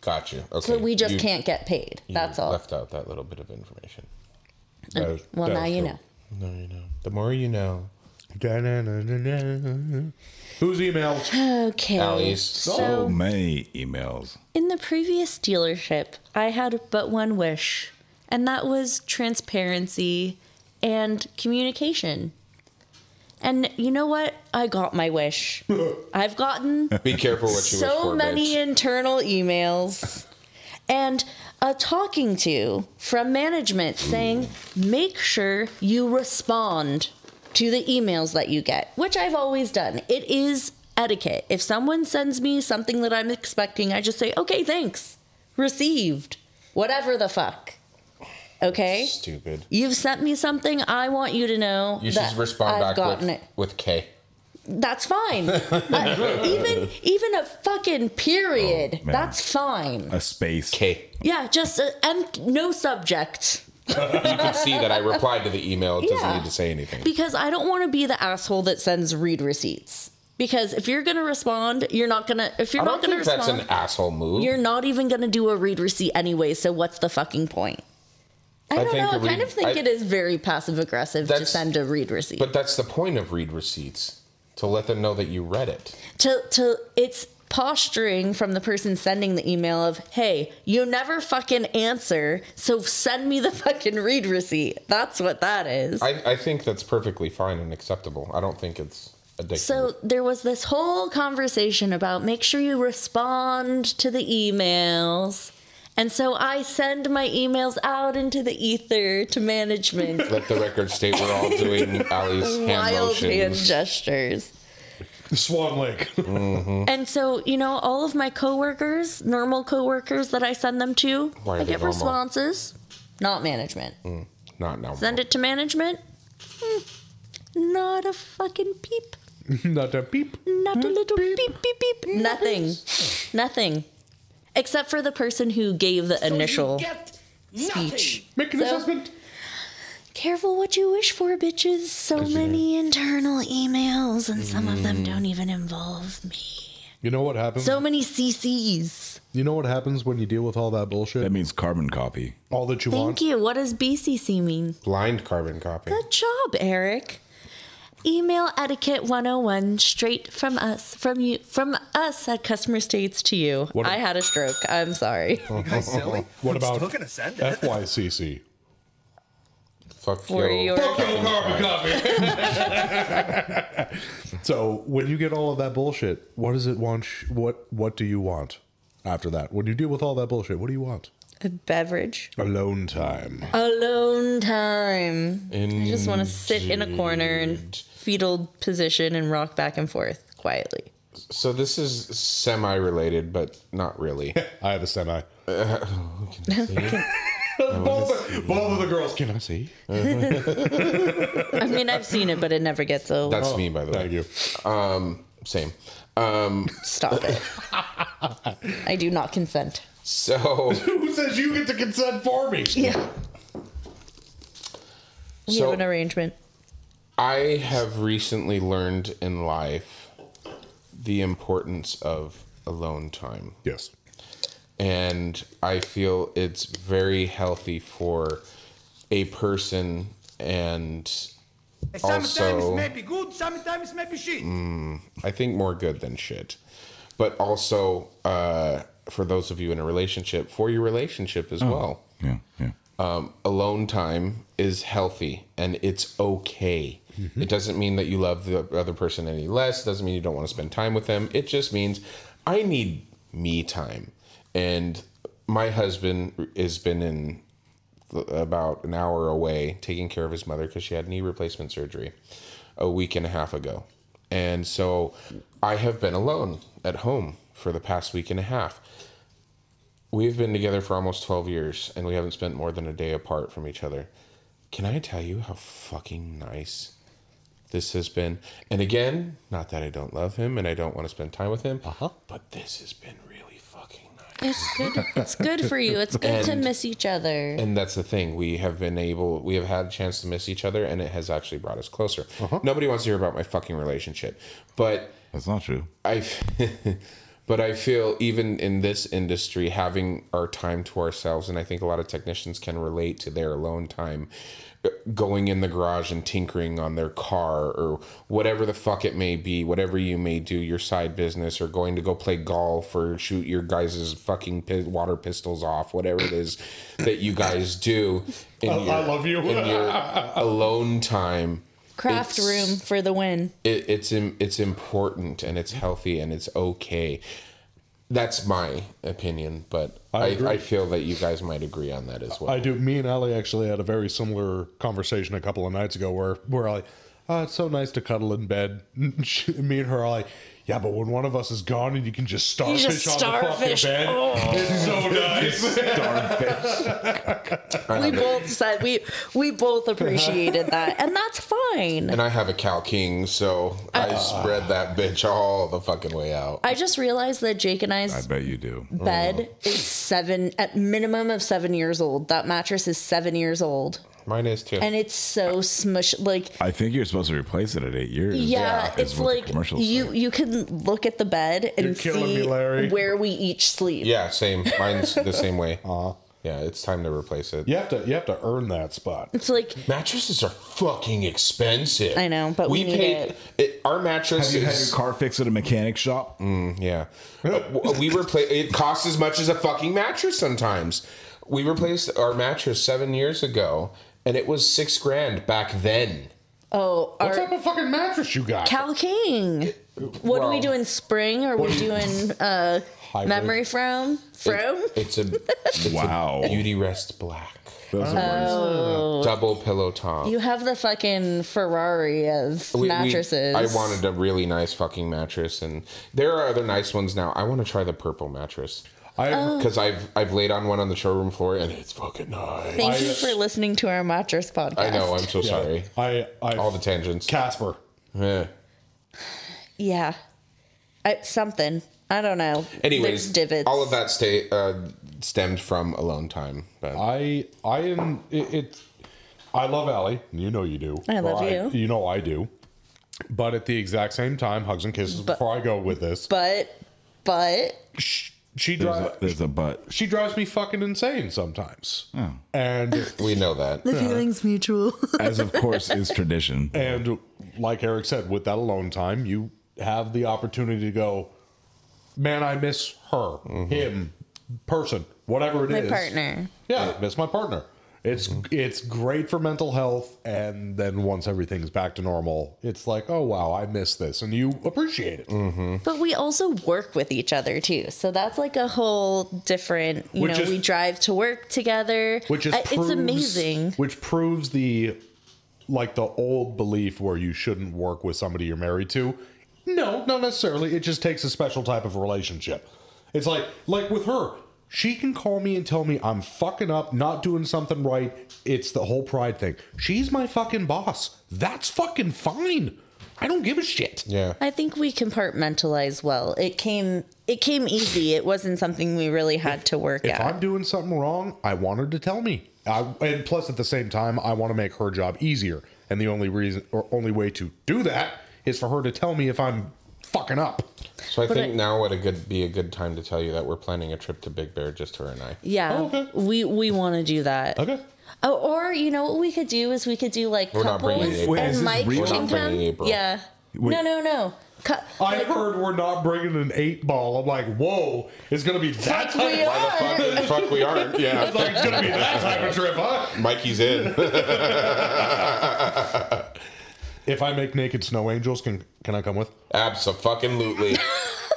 Got you. Okay. So we just You- can't get paid. you That's all. Left out that little bit of information. Uh, that is- well, now you true. know. No, you know. The more you know. Da-na-na-na-na. Whose emails? Okay. Ali's. so So many emails. in the previous dealership, I had but one wish, and that was transparency and communication. And you know what? I got my wish. [LAUGHS] I've gotten Be careful what you wish so for, many bitch. internal emails and a talking to from management saying make sure you respond to the emails that you get which i've always done it is etiquette if someone sends me something that i'm expecting i just say okay thanks received whatever the fuck okay Stupid. you've sent me something i want you to know You should respond I've back gotten with, it with K. that's fine. I- even even a fucking period. Oh, man. that's fine. A space. K. Yeah, just a, empt- no subject. You can see that I replied to the email. It doesn't Yeah. need to say anything. Because I don't want to be the asshole that sends read receipts. Because if you're gonna respond, you're not gonna. If you're I not don't gonna think that's respond, an asshole move. you're not even gonna do a read receipt anyway. So what's the fucking point? I I don't think know. I a kind of think I- it is very passive aggressive to send a read receipt. But that's the point of read receipts to let them know that you read it. to to it's posturing from the person sending the email of hey you never fucking answer so send me the [LAUGHS] fucking read receipt that's what that is I, I think that's perfectly fine and acceptable. I don't think it's addictive. so there was this whole conversation about make sure you respond to the emails and so i send my emails out into the ether to management let the record state we're all doing Ali's hand wild hand motions. gestures Swan Lake. And so, you know, all of my coworkers, normal coworkers that I send them to, Why I get normal? responses. Not management. Not now. Send it to management. Hmm, Not a fucking peep. [LAUGHS] Not a peep. Not a little beep beep beep. Nothing. [LAUGHS] Nothing. Except for the person who gave the initial speech. Make an So- assessment. Careful what you wish for, bitches. So many internal emails, and some of Mm. them don't even involve me. You know what happens? So many CCs. you know what happens when you deal with all that bullshit? That means carbon copy. all that you Thank want. Thank you. What does BCC mean? Blind carbon copy. Good job, Eric. Email etiquette 101 straight from us, from you, from us at Customer States to you. What- I had a stroke. I'm sorry. [LAUGHS] guys silly? [LAUGHS] What I'm about still gonna send it. FYCC? Fuck For you. your [LAUGHS] So when you get all of that bullshit, what does it want? sh- What what do you want after that? When you deal with all that bullshit, what do you want? A beverage. Alone time. Alone time. I just want to sit in a corner in fetal position and rock back and forth quietly. So this is semi-related, but not really. [LAUGHS] I have a semi. Can I see? both, both of the girls. Can I see? I mean, I've seen it, but it never gets old. That's me, by the way. Thank you. Um, same. Um, Stop it. [LAUGHS] I do not consent. So [LAUGHS] Who says you get to consent for me? Yeah. We So- have an arrangement. I have recently learned in life the importance of alone time. Yes. and I feel it's very healthy for a person and Sometimes Also- it may be good, sometimes it may be shit. I think more good than shit. But also uh, for those of you in a relationship, for your relationship as well. Yeah, yeah. Um, alone time is healthy and it's okay. It doesn't mean that you love the other person any less. It doesn't mean you don't want to spend time with them. It just means I need me time. And my husband has been in about an hour away taking care of his mother because she had knee replacement surgery a week and a half ago. And so I have been alone at home for the past week and a half. We've been together for almost 12 years and we haven't spent more than a day apart from each other. Can I tell you how fucking nice this has been? And again, not that I don't love him and I don't want to spend time with him, uh-huh. but this has been really fucking nice. It's good. It's good for you. It's good to miss each other. And that's the thing. We have been able, we have had a chance to miss each other, and it has actually brought us closer. Uh-huh. Nobody wants to hear about my fucking relationship, but That's not true. I, [LAUGHS] but I feel even in this industry, having our time to ourselves, and I think a lot of technicians can relate to their alone time, uh, going in the garage and tinkering on their car or whatever the fuck it may be, whatever you may do, your side business, or going to go play golf or shoot your guys' fucking water pistols off, whatever it is that you guys do. In I- I love you. in your [LAUGHS] alone time. Craft it's- room for the win. it, it's it's important and it's healthy and it's okay. That's my opinion, but I I. I, feel that you guys might agree on that as well. I do. Me and Ali actually had a very similar conversation a couple of nights ago where we're like, oh, it's so nice to cuddle in bed. She- [LAUGHS] Me and her are like, yeah, but when one of us is gone and you can just starfish just on starfish. the fucking bed, Oh. [LAUGHS] it's so nice. We both said we we both appreciated that, and that's fine. and I have a Cal King, so I uh, spread that bitch all the fucking way out. I just realized that Jake and I's I I's bet you do. bed mm. is seven at minimum of seven years old. That mattress is seven years old, Mine is too. and it's so smush. Like I think you're supposed to replace it at eight years. yeah, is it's like commercials you say. you can look at the bed and see me, Larry. where we each sleep. yeah, same. Mine's the [LAUGHS] same way. Yeah, it's time to replace it. You have to you have to earn that spot. It's like Mattresses are fucking expensive. I know, but we need paid it. Our mattress Have you had your car fixed at a mechanic shop? Yeah. Uh, we replace it costs as much as a fucking mattress sometimes. We replaced our mattress 7 years ago and it was 6 grand back then. oh, What our type of fucking mattress you got? Cal King. What are we Well- doing? Spring? Or are we doing [LAUGHS] uh, Hybrid. memory foam? From? It's a, [LAUGHS] it's Wow. a Beautyrest Black. Those are words. Double pillow top. You have the fucking Ferrari of We- we- mattresses. I wanted a really nice fucking mattress and there are other nice ones now. I want to try the purple mattress. I Oh. Because I've I've laid on one on the showroom floor and it's fucking nice. Thank I- you for listening to our mattress podcast. I know. I'm so sorry. I I All the tangents. Casper. Eh. Yeah. I, something. I don't know. Anyways, There's divots. all of that stay, uh, stemmed from alone time. But I I am it, it I love Ali. You know you do. I love Or you. You know I do. But at the exact same time, hugs and kisses But- before I go with this. But, but, sh- she drives a, there's a but. she drives me fucking insane sometimes. Oh. And [LAUGHS] we know that. the feeling's mutual. [LAUGHS] As of course is tradition. and like Eric said, with that alone time, you have the opportunity to go, man, I miss her, mm-hmm. him, person, whatever it My is. partner. Yeah, I miss my partner. It's Mm-hmm. it's great for mental health, and then once everything's back to normal, it's like, oh wow, I miss this, and you appreciate it. Mm-hmm. But we also work with each other too. So that's like a whole different, you Which know, is- we drive to work together. which is I- it's amazing. Which proves the like the old belief where you shouldn't work with somebody you're married to. No, not necessarily. It just takes a special type of relationship. It's like like with her. She can call me and tell me I'm fucking up, not doing something right. It's the whole pride thing. She's my fucking boss. That's fucking fine. I don't give a shit. Yeah. I think we compartmentalize well. It came it came easy. It wasn't something we really had to work If at. If I'm doing something wrong, I want her to tell me. I, and plus, at the same time, I want to make her job easier. And the only reason or only way to do that is for her to tell me if I'm fucking up. So I think I- now would a good be a good time to tell you that we're planning a trip to Big Bear, just her and I. yeah. Oh, okay. We we want to do that. Okay. Oh, or you know what we could do is we could do like We're couples bringing April. Wait, and this Mike real? We're can not bringing come. April. Yeah. Wait. No, no, no. Cu- I heard we're not bringing an eight ball. I'm like, whoa, it's gonna be that type. we Of, are. Why the fuck, the fuck we aren't? [LAUGHS] Yeah. like, it's gonna be that type of trip, huh? Mikey's in. [LAUGHS] If I make naked snow angels, can can I come with? Absolutely.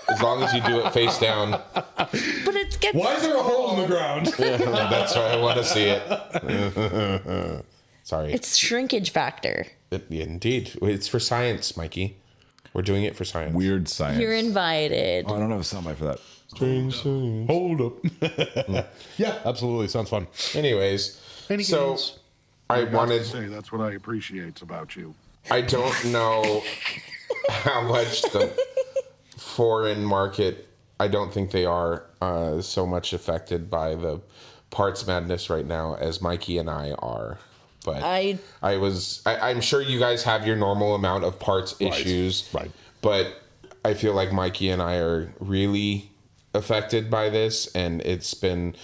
As long as you do it face down. But it gets Why is there a hole in the ground? [LAUGHS] That's why I want to see it. Sorry. it's shrinkage factor. It- indeed. It's for science, Mikey. We're doing it for science. Weird science. You're invited. Oh, I don't have a soundbite for that. Strange. Hold up. [LAUGHS] yeah, absolutely. Sounds fun. Anyways, Any so games? I wanted. say that's what I appreciate about you. I don't know how much the foreign market. I don't think they are uh, so much affected by the parts madness right now as Mikey and I are. But I- I was. I, I'm sure you guys have your normal amount of parts issues. right. But I feel like Mikey and I are really affected by this, and it's been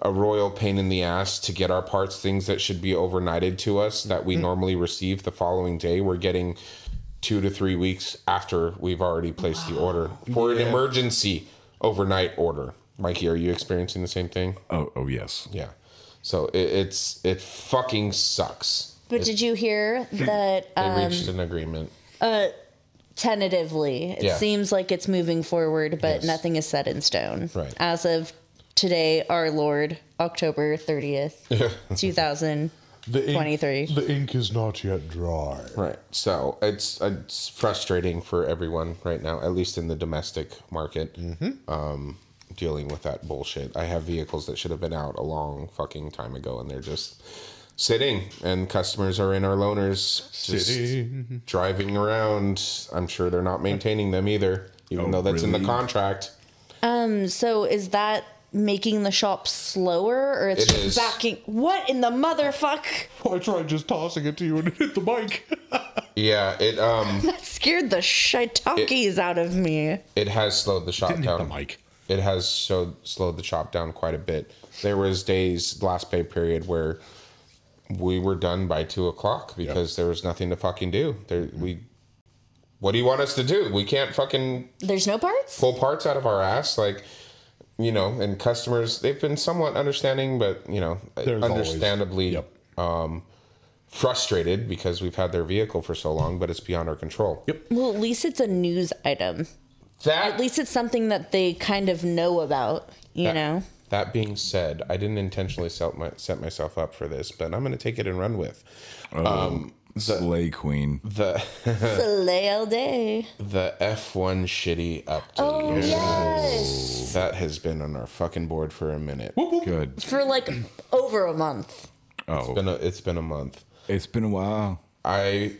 a royal pain in the ass to get our parts, things that should be overnighted to us that we normally receive the following day. We're getting two to three weeks after we've already placed the order for an emergency overnight order. Mikey, are you experiencing the same thing? Oh, oh yes. Yeah. So it, it's it fucking sucks. But did you hear that They uh, reached an agreement. uh tentatively it Yeah. seems like it's moving forward, but Yes. nothing is set in stone. Right. As of today, our Lord, October 30th, 2023. [LAUGHS] The ink, the ink is not yet dry. Right. So it's it's frustrating for everyone right now, at least in the domestic market. Um, dealing with that bullshit. I have vehicles that should have been out a long fucking time ago, and they're just sitting, and customers are in our loaners, just Sitting. driving around. I'm sure they're not maintaining them either, even Oh, though that's in the really? contract. So is that making the shop slower or it's It just is. backing? What in the motherfuck? [LAUGHS] I tried just tossing it to you and it hit the mic. [LAUGHS] Yeah, it um [LAUGHS] That scared the shiitakes out of me. it has slowed the shop Didn't hit down. the mic. it has showed, slowed the shop down quite a bit. There was days last pay period where we were done by two o'clock because there was nothing to fucking do. There we. What do you want us to do? We can't fucking There's no parts? pull parts out of our ass, like you know. And customers, they've been somewhat understanding, but you know, There's always- understandably Yep. frustrated because we've had their vehicle for so long, but it's beyond our control. Yep. Well, at least it's a news item. That At least it's something that they kind of know about, you That- know? That being said, I didn't intentionally set, my, set myself up for this, but I'm going to take it and run with Um, Slay Queen. the Filet all day. [LAUGHS] the F1 shitty update. Oh, yes. That has been on our fucking board for a minute. Good. For like over a month. Oh, Been a, it's been a month. it's been a while. I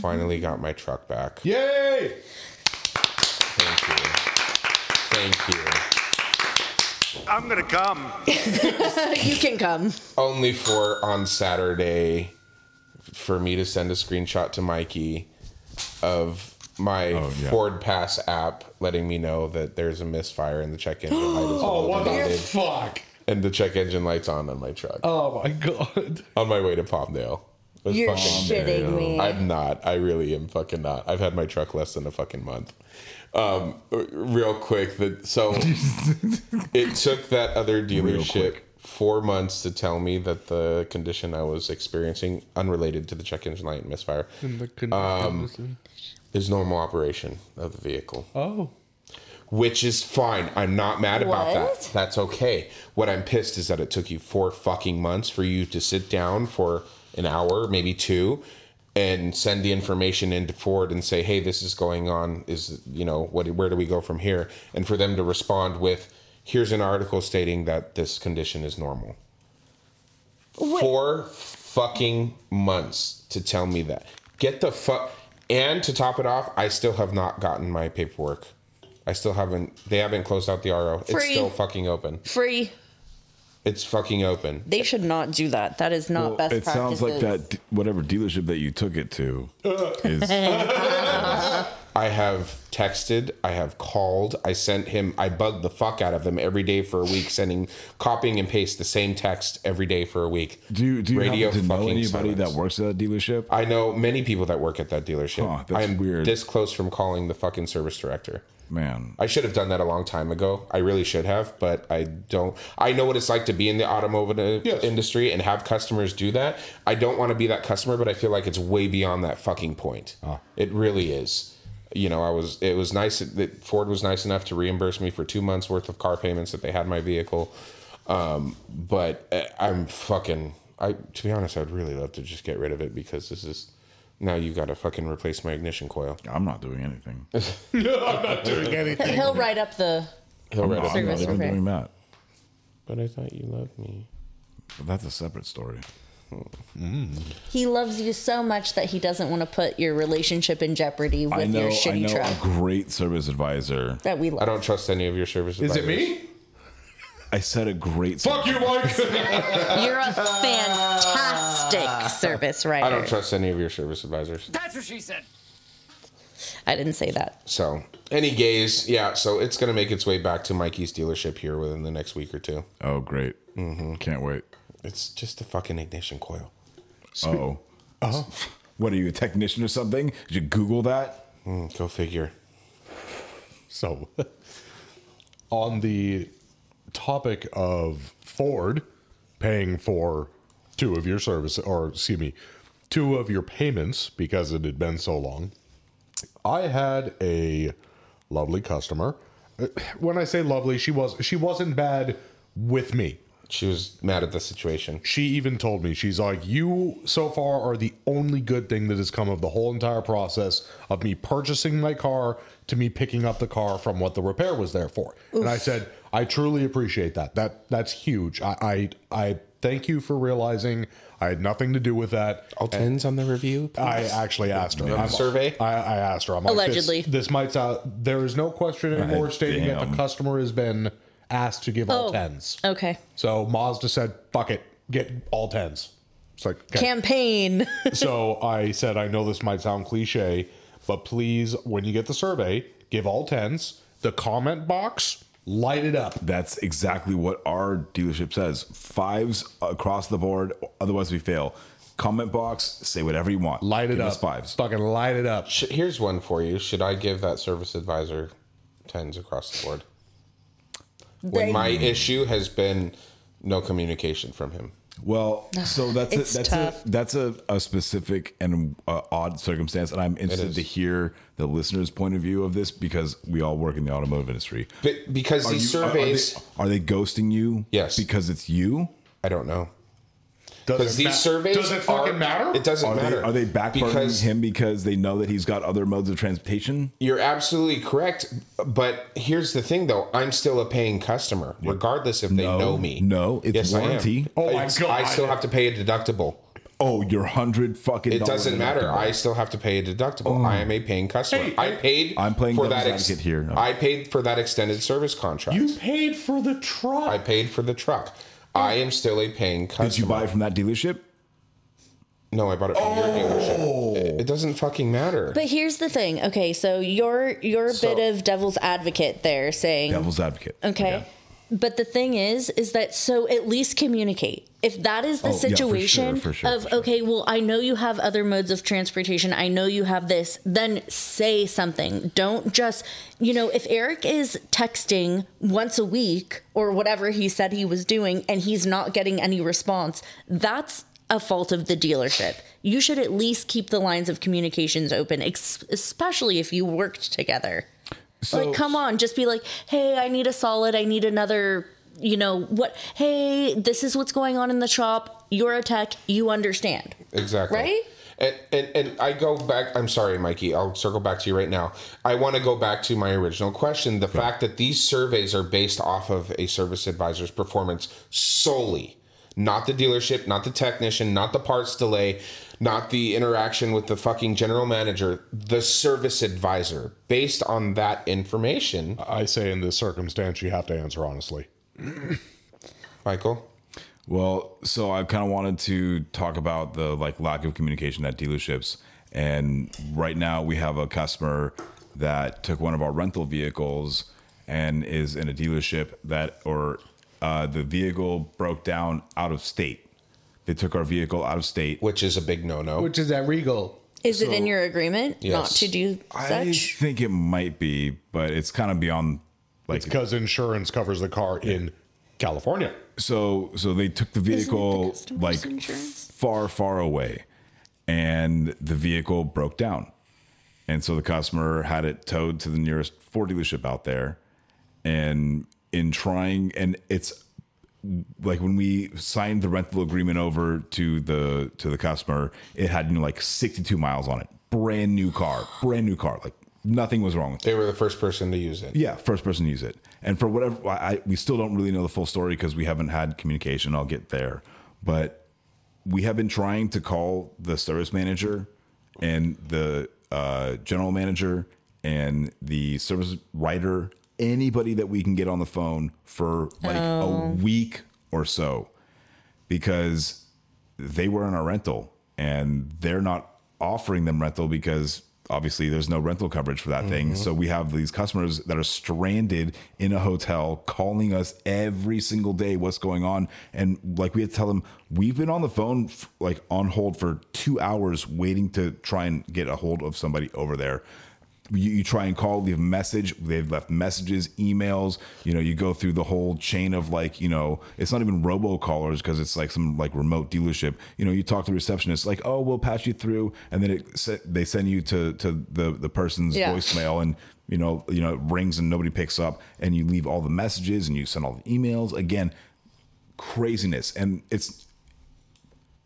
finally got my truck back. Yay! Thank you. Thank you. I'm gonna come. [LAUGHS] You can come. Only for on Saturday for me to send a screenshot to Mikey of my Oh, yeah. FordPass app letting me know that there's a misfire and the check engine light is [GASPS] Oh, what the fuck? and the check engine light's on on my truck Oh my god. on my way to Palmdale. With You're fucking- shitting me. I'm not. I really am fucking not. I've had my truck less than a fucking month. Um, real quick, the, so [LAUGHS] it took that other dealership quick. Four months to tell me that the condition I was experiencing, unrelated to the check engine light and misfire, um, is normal operation of the vehicle oh, which is fine. I'm not mad about What? that. That's okay. What I'm pissed is that it took you four fucking months for you to sit down for an hour, maybe two, and send the information into Ford and say, "Hey, this is going on. Is you know what? Where do we go from here?" And for them to respond with, "Here's an article stating that this condition is normal." Wait. Four fucking months to tell me that. Get the fuck. And to top it off, I still have not gotten my paperwork. I still haven't. They haven't closed out the RO. It's still fucking open. Free. It's fucking open. They should not do that. That is not Well, best it sounds like that whatever dealership that you took it to is [LAUGHS] I have texted. I have called. I sent him. I bugged the fuck out of them every day for a week, sending, copying and paste the same text every day for a week. Do you, do you Radio happen to know anybody silence. that works at that dealership? I know many people that work at that dealership. Huh, that's I'm weird. this close from calling the fucking service director. Man, I should have done that a long time ago. I really should have, but I don't. I know what it's like to be in the automotive Yes. industry and have customers do that. I don't want to be that customer, but I feel like it's way beyond that fucking point. It really is. You know, I was. It was nice that Ford was nice enough to reimburse me for two months worth of car payments that they had my vehicle. Um, but uh, I'm fucking. I to be honest, I'd really love to just get rid of it because this is. Now you got to fucking replace my ignition coil. I'm not doing anything. [LAUGHS] I'm not [LAUGHS] doing anything. He'll write up the. He'll I'm write not, it I'm not Service even repair. doing that. But I thought you loved me. But that's a separate story. Mm. He loves you so much that he doesn't want to put your relationship in jeopardy with I know, your I shitty know truck a great service advisor. that we love. I don't trust any of your service Is it advisors. me? I said a great. Fuck you, Mike. [LAUGHS] You're a fantastic service writer. I don't trust any of your service advisors. That's what she said. I didn't say that. So, any gays, yeah. So it's gonna make its way back to Mikey's dealership here within the next week or two. Oh, great! Mm-hmm. Can't wait. It's just a fucking ignition coil. Oh, Uh-huh. [LAUGHS] what are you, a technician or something? Did you Google that? Mm, go figure. So, [LAUGHS] on the topic of Ford paying for two of your service, or excuse me, two of your payments because it had been so long, I had a lovely customer. Uh, When I say lovely, she was she wasn't bad with me. She was mad at the situation. She even told me, she's like, You so far are the only good thing that has come of the whole entire process of me purchasing my car to me picking up the car from what the repair was there for. And I said, I truly appreciate that. That that's huge. I I, I thank you for realizing I had nothing to do with that. All tens on the review. please? I actually asked her. You have a I'm- survey? I, I asked her. I'm like, this- Allegedly. This, might sound. There is no question anymore stating that the customer has been asked to give all Oh. tens. Okay. So Mazda said, "Fuck it, get all tens. It's like okay. Campaign. [LAUGHS] so I said, I know this might sound cliche, but please, when you get the survey, give all tens. The comment box, light it up. That's exactly what our dealership says. Fives across the board, otherwise we fail. Comment box, say whatever you want. Light it Give up. us fives. Fucking light it up. Sh- Here's one for you. Should I give that service advisor tens across the board? When They- my issue has been no communication from him. Well, so [SIGHS] that's a, that's tough. a that's a, a specific and uh, odd circumstance, and I'm interested to hear the listener's point of view of this because we all work in the automotive industry. But because Are these you- are- are surveys, they, are they ghosting you? Yes. because it's you. I don't know. Does Because these ma- surveys Does it fucking are- matter? It doesn't Are they, matter. are they backburning because him because they know that he's got other modes of transportation? You're absolutely correct. But here's the thing, though. I'm still a paying customer, regardless if they know me. no, it's yes, warranty. I am. Oh my It's- God. Oh, I still have to pay a deductible. Oh, your hundred fucking. It doesn't matter. I still have to pay a deductible. I am a paying customer. Hey, I paid. I'm playing for devil's that. Ex- advocate here. I paid for that extended service contract. you paid for the truck. I paid for the truck. I am still a paying customer. Did you buy it from that dealership? No, I bought it from your dealership. Oh. It, it doesn't fucking matter. But here's the thing. Okay, so you're you're a So- bit of devil's advocate there, saying Devil's advocate. okay. But the thing is, is that so at least communicate. If that is the Oh, yeah, for sure, situation for sure, of sure. okay, well, I know you have other modes of transportation. I know you have this. Then say something. Don't just, you know, if Eric is texting once a week or whatever he said he was doing and he's not getting any response, that's a fault of the dealership. You should at least keep the lines of communications open, especially if you worked together like come on just be like hey i need a solid i need another you know what hey this is what's going on in the shop you're a tech you understand Exactly. Right? And, and and I go back. I'm sorry, Mikey. I'll circle back to you right now. I want to go back to my original question. The fact that these surveys are based off of a service advisor's performance solely, not the dealership, not the technician, not the parts delay, not the interaction with the fucking general manager. The service advisor, based on that information. I say in this circumstance, you have to answer honestly. [CLEARS THROAT] Michael. Well, so I kind of wanted to talk about the like lack of communication at dealerships, and right now we have a customer that took one of our rental vehicles and is in a dealership that or uh, the vehicle broke down out of state. They took our vehicle out of state. which is a big no-no. Which is at Regal. is it in your agreement not Yes. to do such? I such think it might be, but it's kind of beyond like Because insurance covers the car in California. so so they took the vehicle customer's like insurance? far far away and the vehicle broke down and so the customer had it towed to the nearest ford dealership out there and in trying and it's like when we signed the rental agreement over to the to the customer it had you know, like 62 miles on it brand new car brand new car like nothing was wrong with it they were the first person to use it. yeah, first person to use it. And for whatever, I, I we still don't really know the full story because we haven't had communication. I'll get there, but we have been trying to call the service manager and the uh, general manager and the service writer, anybody that we can get on the phone for like a oh. week or so, because they were in our rental and they're not offering them rental because obviously there's no rental coverage for that thing. Mm-hmm. So we have these customers that are stranded in a hotel calling us every single day what's going on. And like we had to tell them we've been on the phone f- like on hold for 2 hours waiting to try and get a hold of somebody over there you, you try and call, leave a message. They've left messages, emails. You know, you go through the whole chain of like, you know, it's not even robocallers because it's like some like remote dealership. You know, you talk to the receptionist, like, oh, we'll patch you through, and then it they send you to to the the person's Yeah. voicemail, and you know, you know, it rings and nobody picks up, and you leave all the messages and you send all the emails. Again, craziness, and it's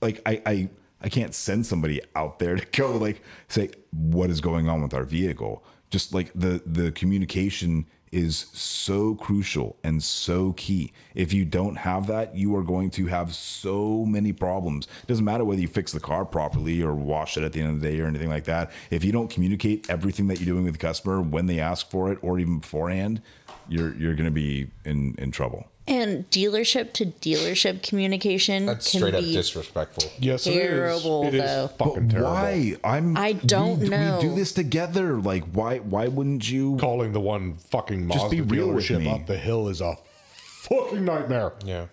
like I, I I can't send somebody out there to [LAUGHS] go like say what is going on with our vehicle. Just like the the communication is so crucial and so key. If you don't have that, you are going to have so many problems. It doesn't matter whether you fix the car properly or wash it at the end of the day or anything like that. If you don't communicate everything that you're doing with the customer when they ask for it or even beforehand, you're you're going to be in in trouble. And dealership to dealership communication That's can straight up be disrespectful. Yes, Terrible, it is. It is though. fucking But terrible. why? I'm. I don't we, know. We do this together. Like, why? Why wouldn't you? Calling the one fucking Just be real with dealership me. up the hill is a fucking nightmare. Yeah.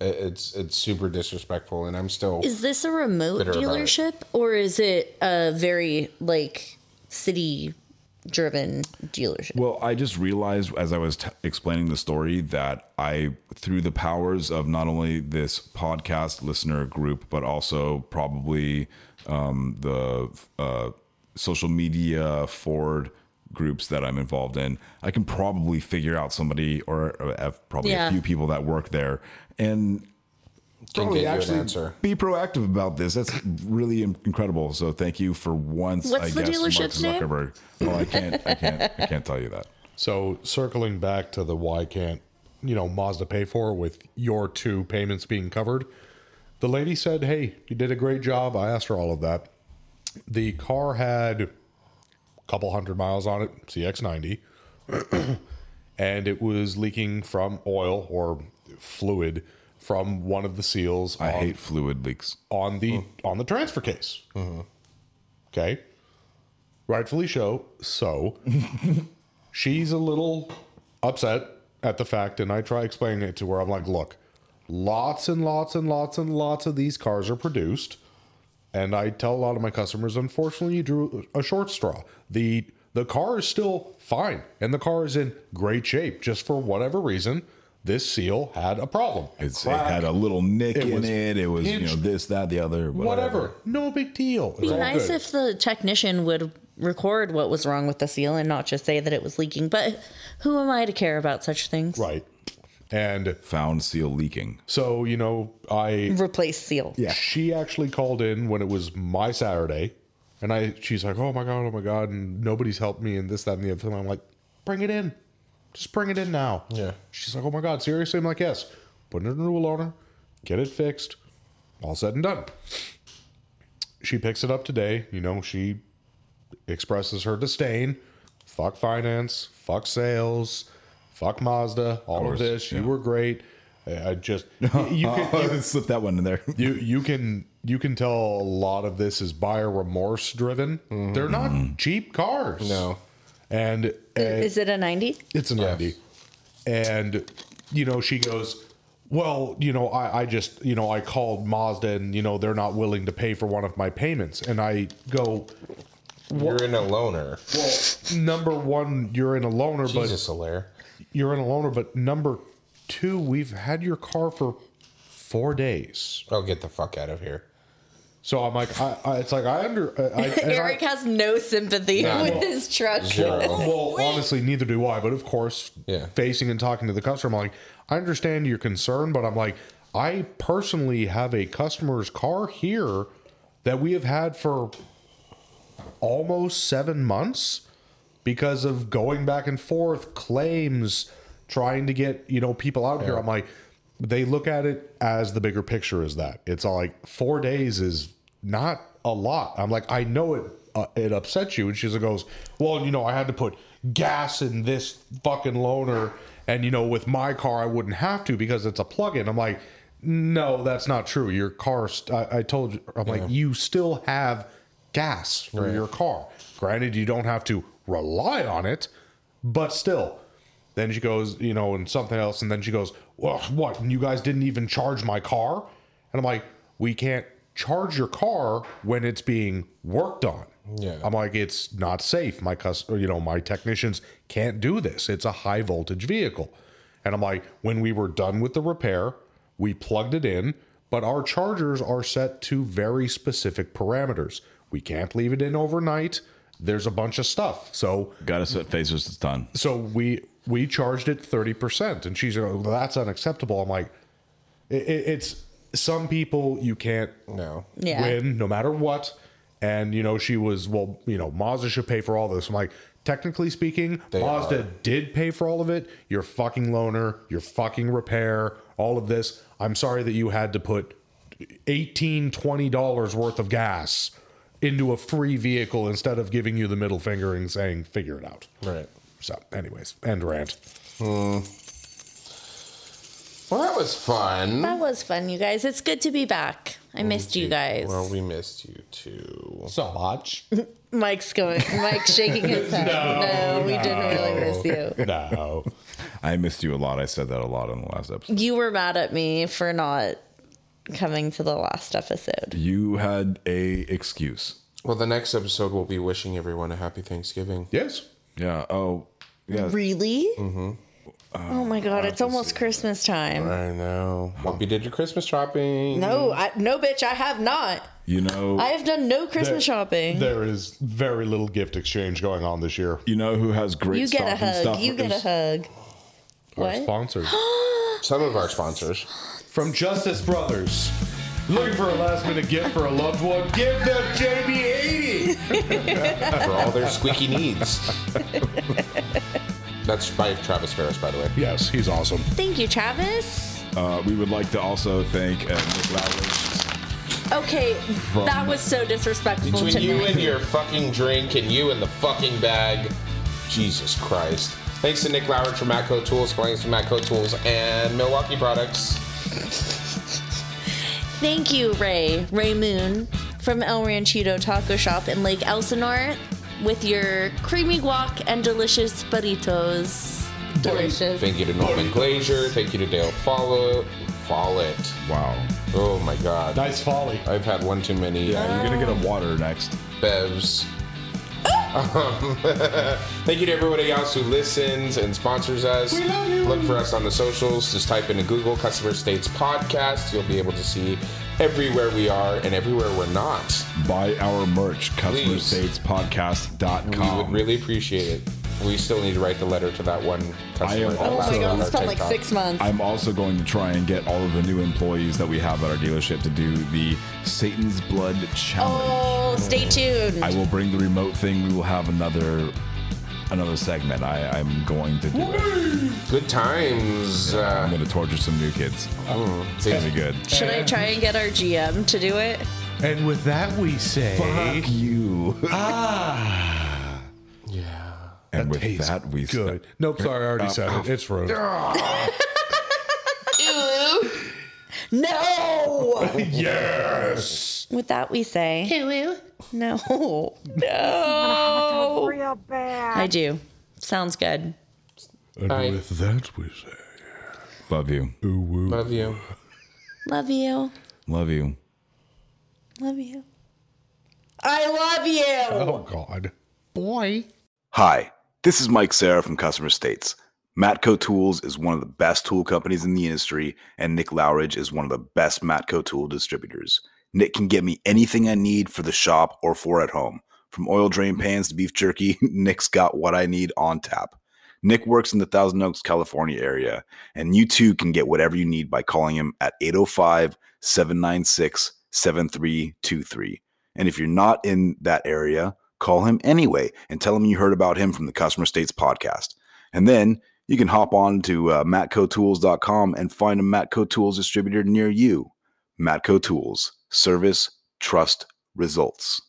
It- It's it's super disrespectful, and I'm still. is this a remote Bitter about it. dealership or is it a very like city driven dealership Well, I just realized as I was t- explaining the story that I, through the powers of not only this podcast listener group, but also probably um, the uh, social media Ford groups that I'm involved in, I can probably figure out somebody or, or have probably Yeah. a few people that work there and Can probably get you an actually answer. be proactive about this. That's really incredible. So thank you for once. What's I the guess, Mark dealership's name? Zuckerberg. Oh, I can't. I can't. I can't tell you that. So circling back to the why can't you know Mazda pay for with your two payments being covered, the lady said, "Hey, you did a great job." I asked her all of that. The car had a couple hundred miles on it, CX90, [CLEARS THROAT] and it was leaking from oil or fluid from one of the seals I on, hate fluid leaks. on the mm. on the transfer case. Mm-hmm. Okay, rightfully so. So [LAUGHS] she's a little upset at the fact and I try explaining it to her. I'm like, look, lots and lots and lots and lots of these cars are produced. And I tell a lot of my customers, unfortunately, you drew a short straw. The the car is still fine and the car is in great shape. Just for whatever reason, this seal had a problem. It's, it had a little nick It in it. It was, you know, this, that, the other, whatever. whatever. No big deal. It's Be all nice good. if the technician would record what was wrong with the seal and not just say that it was leaking. But who am I to care about such things? right. And Found seal leaking. so, you know, I replaced seal. Yeah. She actually called in when it was my Saturday, and I she's like, "Oh my god, oh my god," and nobody's helped me, and this, that, and the other thing. I'm like, "Bring it in, just bring it in now." Yeah. She's like, "Oh my god, seriously?" I'm like, "Yes." Put it in a new loaner, get it fixed, all said and done. She picks it up today. You know, she expresses her disdain. Fuck finance. Fuck sales. Fuck Mazda. All of, this. You were great. I just [LAUGHS] you can Oh, [LAUGHS] slip that one in there. you you can you can tell a lot of this is buyer remorse driven. Mm-hmm. They're not mm-hmm. cheap cars. No. And, and Is it a 90? it's a 90. And you know, she goes, Well, you know, I, I just you know, I called Mazda and you know, they're not willing to pay for one of my payments. And I go, You're in a loaner. Well, number one, you're in a loaner, Jesus, Alaire. but you're in a loaner, but number two, we've had your car for four days. Oh, get the fuck out of here. So I'm like, I, I it's like I under I, [LAUGHS] and I- Eric has no sympathy No. with his truck. Zero. Well, honestly, neither do I. But of course, Yeah. facing and talking to the customer, I'm like, I understand your concern, but I'm like, I personally have a customer's car here that we have had for almost seven months because of going back and forth, claims, trying to get you know people out here. I'm like, they look at it as the bigger picture is that it's all like four days is not a lot. I'm like, I know it uh, it upsets you, and she goes, well, you know, I had to put gas in this fucking loaner, and you know, with my car, I wouldn't have to because it's a plug-in. I'm like. No, that's not true. Your car, st- I, I told you, I'm like, you still have gas for your car. Granted, you don't have to rely on it, but still. Then she goes, you know, and something else, and then she goes, "Well, what? And you guys didn't even charge my car?" And I'm like, "We can't charge your car when it's being worked on." Yeah. I'm like, "It's not safe. My cus, or, you know, my technicians can't do this. It's a high voltage vehicle." And I'm like, "When we were done with the repair, we plugged it in, but our chargers are set to very specific parameters. We can't leave it in overnight." There's a bunch of stuff. So Got to set phasers. It's done. so we we charged it 30% and she's like well, that's unacceptable i'm like it- it's some people you can't No. Yeah. win no matter what and you know she was well you know mazda should pay for all this i'm like technically speaking They mazda are. did pay for all of it your fucking loaner your fucking repair all of this i'm sorry that you had to put 18 20 dollars worth of gas into a free vehicle instead of giving you the middle finger and saying figure it out Right. so, anyways, end rant. Hmm. Well, that was fun. That was fun, you guys. It's good to be back. I missed you guys. Well, we missed you too. So much. [LAUGHS] Mike's going. Mike's shaking his head. No, we didn't really miss you. No. I missed you a lot. I said that a lot in the last episode. You were mad at me for not coming to the last episode. You had a excuse. Well, the next episode we'll be wishing everyone a happy Thanksgiving. Yes. Yeah. Oh, yeah. Really? Mm-hmm. Oh my god! It's almost Christmas time. I know. Hope you did your Christmas shopping. No, I, no, bitch, I have not. You know. I have done no Christmas There- shopping. There is very little gift exchange going on this year. you know who has great You get a stocking hug. stuff? You get a hug. Our What? sponsors. [GASPS] Some of our sponsors. From Justice Brothers. Looking for a last minute gift for a loved one? Give them JB80. [LAUGHS] for all their squeaky needs. [LAUGHS] That's by Travis Ferris, by the way. yes, he's awesome. Thank you, Travis. Uh, we would like to also thank uh, Nick Lowry. Okay, that was so disrespectful Between to you me. and your fucking drink and you and the fucking bag, Jesus Christ. Thanks to Nick Lowridge from Matco Tools, Blanks from Matco Tools, and Milwaukee Products. Thank you, Ray. Ray Moon from El Ranchito Taco Shop in Lake Elsinore with your creamy guac and delicious burritos. Delicious. Thank you to Norman Glazier. Thank you to Dale Follow Follett. Wow. Oh my God. Nice folly. I've had one too many Yeah, you're gonna get a water next. bevs. Um, [LAUGHS] thank you to everybody else who listens and sponsors us. We love you. Look for us on the socials. Just type into Google Customer States Podcast. You'll be able to see everywhere we are and everywhere we're not. Buy our merch, Please. We would really appreciate it. We still need to write the letter to that one customer. am that Oh my god, it's been like six months. I'm also going to try and get all of the new employees that we have at our dealership to do the Satan's Blood Challenge. oh, stay tuned. I will bring the remote thing. We will have another another segment. I, I'm going to do it. Good times. I'm Uh, going to torture some new kids. oh, It's going to be good. Should I try and get our GM to do it? And with that, we say. Fuck you. Ah. [LAUGHS] yeah. And with tastes that, we good. Nope, sorry, I already said it. It's rude. [LAUGHS] [LAUGHS] No. yes. With that, we say. No. [LAUGHS] No. Real bad. I do. Sounds good. And Bye. with that, we say. love you. Ooh, Love you. Love you. Love you. Love you. I love you. Oh, God. Boy. Hi, this is Mike Sarah from Customer States. Matco Tools is one of the best tool companies in the industry, and Nick Lowridge is one of the best Matco tool distributors. Nick can get me anything I need for the shop or for at home. From oil drain pans to beef jerky, [LAUGHS] Nick's got what I need on tap. Nick works in the Thousand Oaks, California area, and you too can get whatever you need by calling him at 805 796 7323. And if you're not in that area, call him anyway and tell him you heard about him from the Customer States podcast. And then you can hop on to uh, matcotools.com and find a Matco Tools distributor near you. Matco Tools, service, trust, results.